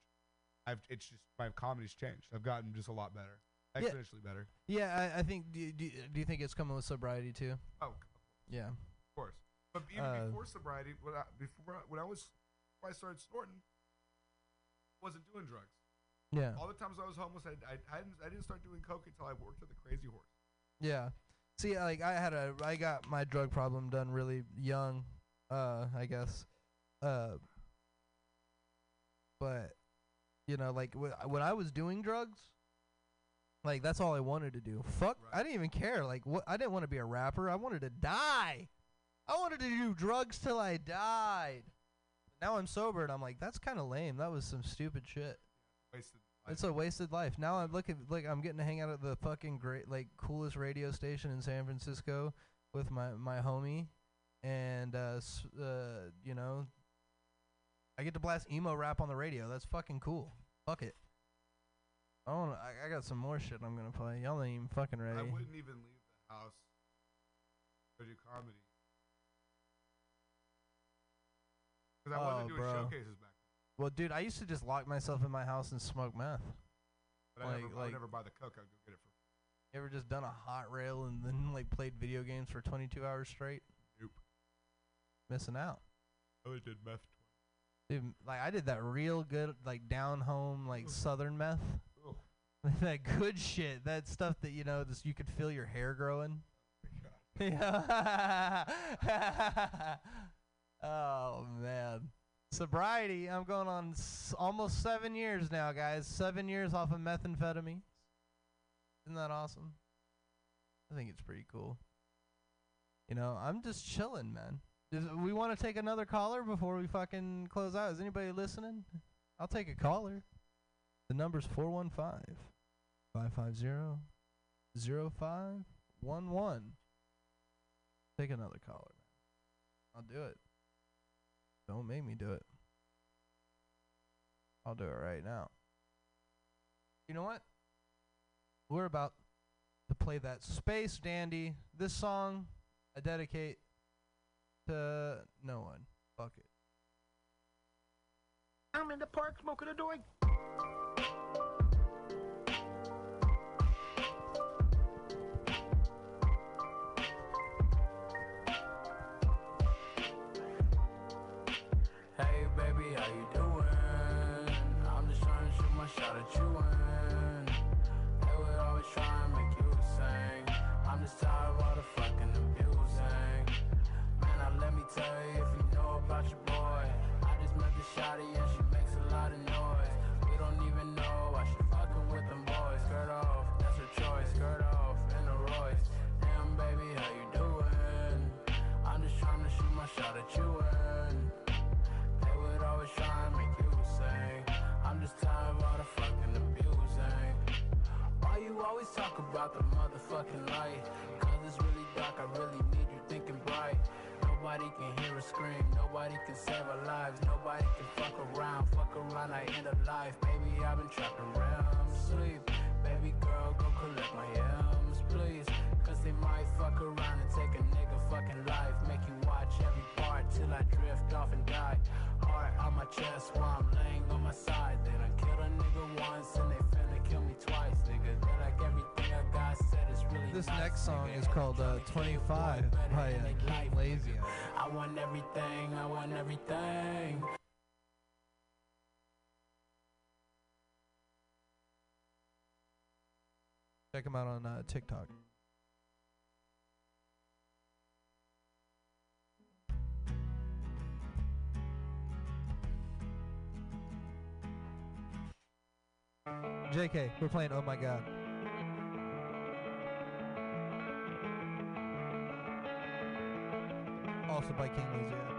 I've it's just my comedy's changed. I've gotten just a lot better, Yeah. exponentially better. Yeah, I, I think. Do, do, do you think it's coming with sobriety too? Oh, Yeah. Of course. But even Uh, before sobriety, when I, before I- when I was before I started snorting, wasn't doing drugs. Yeah. All the times I was homeless, I, I, I didn't I didn't start doing coke until I worked at the Crazy Horse. Yeah. See, like I had a, I got my drug problem done really young, uh, I guess, uh, but you know, like wh- when I was doing drugs, like that's all I wanted to do. Fuck, I didn't even care. Like what? I didn't want to be a rapper. I wanted to die. I wanted to do drugs till I died. But Now I'm sober and I'm like, that's kind of lame. That was some stupid shit. Wasted. It's a wasted life. Now I'm looking like I'm getting to hang out at the fucking great, like coolest radio station in San Francisco with my my homie, and uh, s- uh, you know, I get to blast emo rap on the radio. That's fucking cool. Fuck it. I don't. I, I got some more shit I'm gonna play. Y'all ain't even fucking ready. I wouldn't even leave the house to do comedy because I wasn't Oh, doing bro. showcases back. Well, dude, I used to just lock myself in my house and smoke meth. But I, never, like- would never buy the coke. I'd go get it for. You ever just done a hot rail and then like played video games for 22 hours straight? Nope. Missing out. I only did meth. Dude, like I did that real good, like down home, like southern meth. That good shit. That stuff that you know, this you could feel your hair growing. Oh yeah. Oh man, sobriety. I'm going on s- almost seven years now, guys. Seven years off of methamphetamine. Isn't that awesome? I think it's pretty cool. You know, I'm just chilling, man. Does, we want to take another caller before we fucking close out. Is anybody listening? I'll take a caller. The number's 415 550 0511. Take another caller. I'll do it. Don't make me do it. I'll do it right now. You know what? We're about to play that Space Dandy. This song I dedicate to no one. Fuck it. I'm in the park smoking a doink. To shoot my shot at you and they would always try and make you sing. I'm just tired of all the fucking abusing. Man, now let me tell you if you know about your boy. I just met the shotty and she makes a lot of noise. We don't even know why she fucking with them boys. Skirt off, that's her choice. Skirt off in the Royce. Damn baby, how you doing? I'm just trying to shoot my shot at you and they would always try you always talk about the motherfucking light? Cause it's really dark, I really need you thinking bright. Nobody can hear us scream, nobody can save our lives, nobody can fuck around, fuck around, I end up life. Baby, I've been trapped around sleep. Baby girl, go collect my M's, please. Cause they might fuck around and take a nigga fucking life. Make you watch every part till I drift off and die. Heart on my chest while I'm laying on my side. They done killed a nigga once and they kill twice, nigga. They like everything I got said is really This next song is called uh, 25 by uh, King Lazy. I want everything, I want everything. Check him out on uh, TikTok. JK, we're playing Oh My God. Also by King Lazy.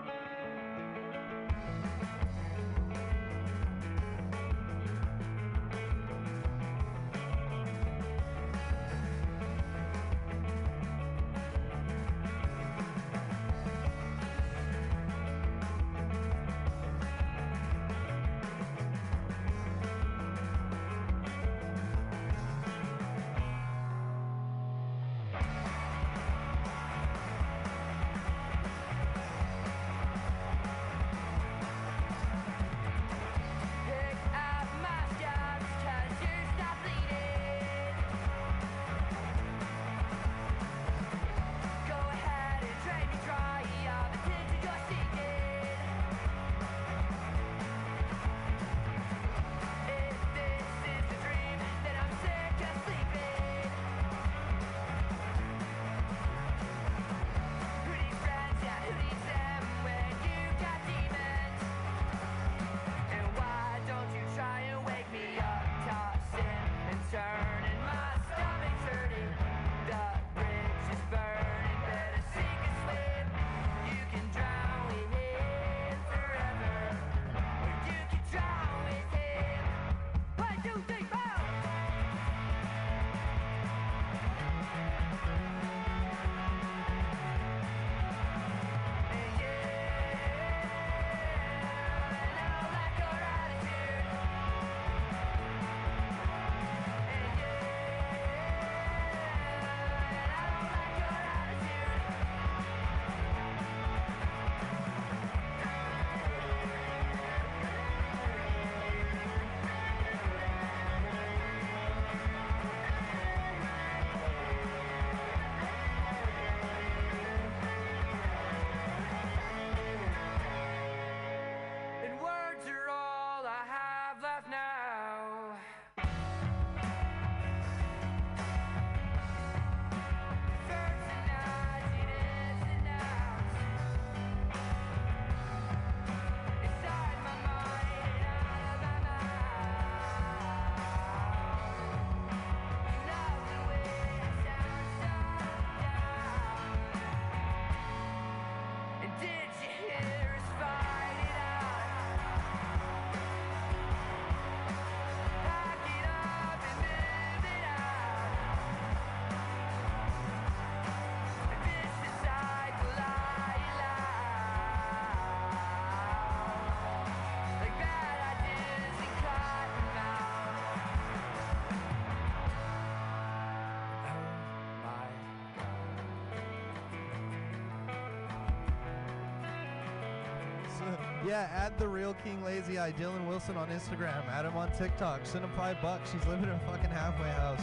Yeah, add the real King Lazy Eye, Dylan Wilson on Instagram. Add him on TikTok. Send him five bucks. He's living in a fucking halfway house.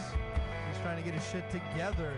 He's trying to get his shit together.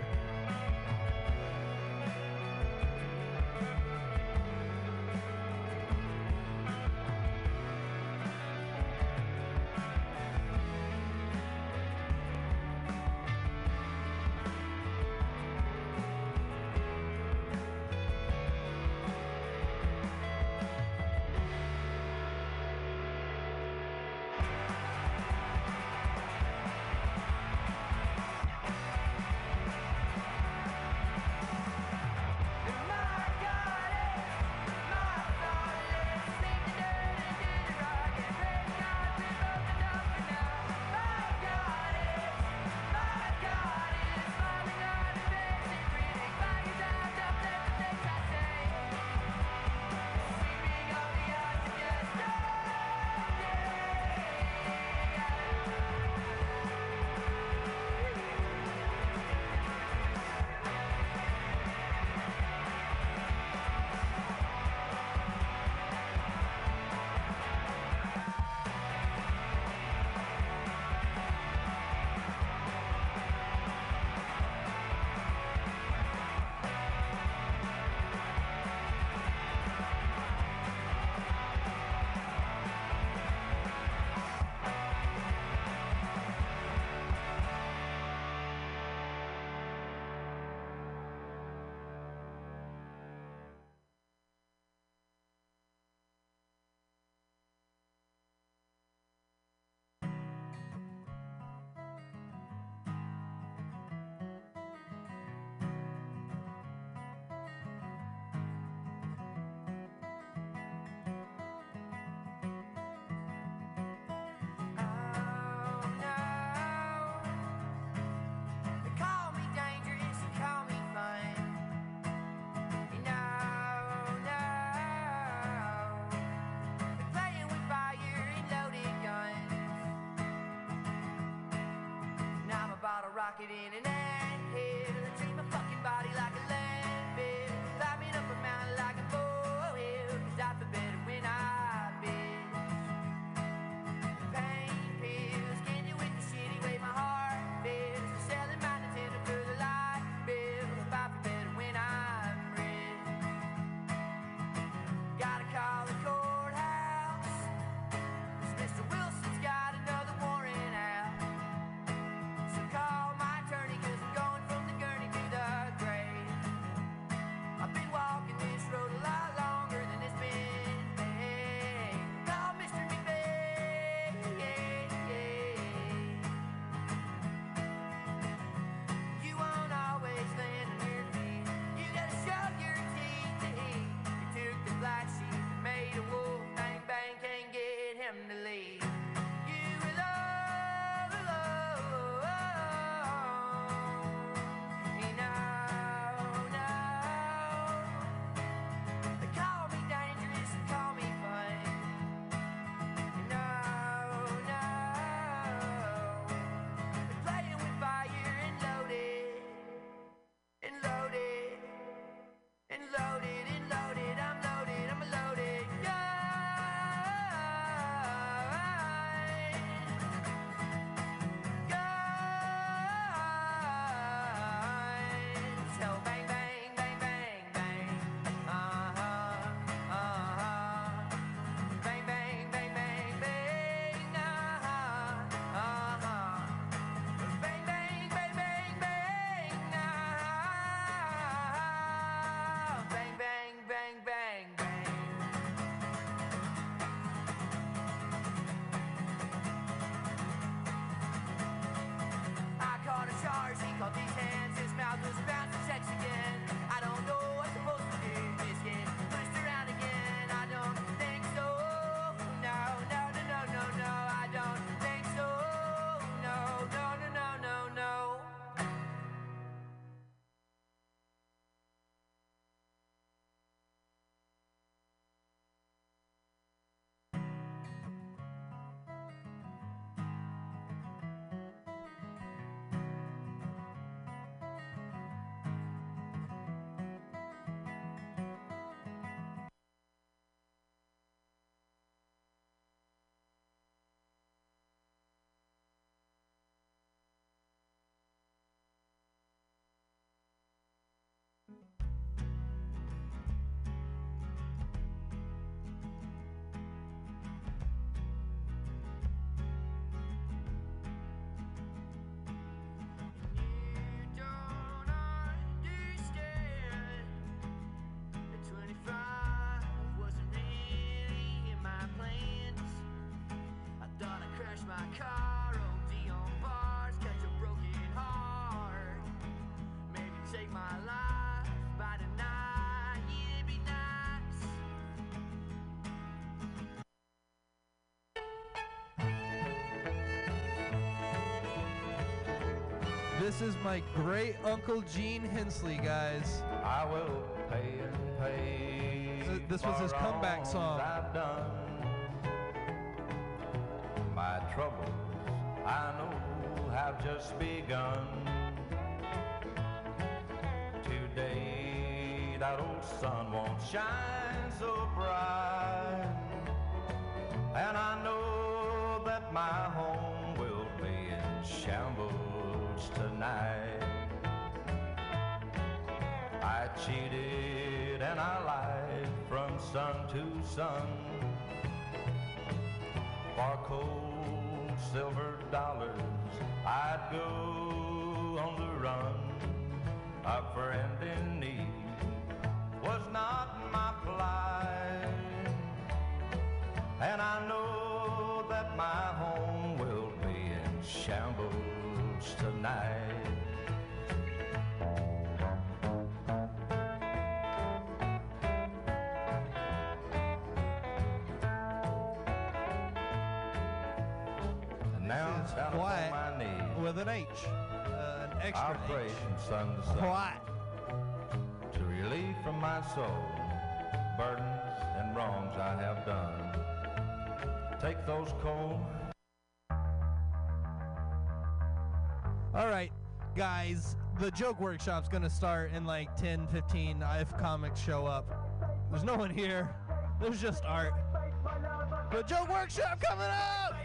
rocking in and out. This is my great uncle Gene Hensley, guys. I will pay and pay. This- this was his comeback song. I've done. My troubles, I know, have just begun. Today, that old sun won't shine so bright. And I know that my home will be in shambles tonight. I cheated and I lied from sun to sun. For cold silver dollars, I'd go on the run. A friend in need was not my plight. And I know that my home will be in shambles tonight. And now is down upon my knees. with an H, uh, an extra I'll pray from sun to sun. Quiet. To relieve from my soul burdens and wrongs I have done. Take those cold All right, guys, the joke workshop's gonna start in like 10, 15 if comics show up. There's no one here. There's just art. The joke workshop coming up.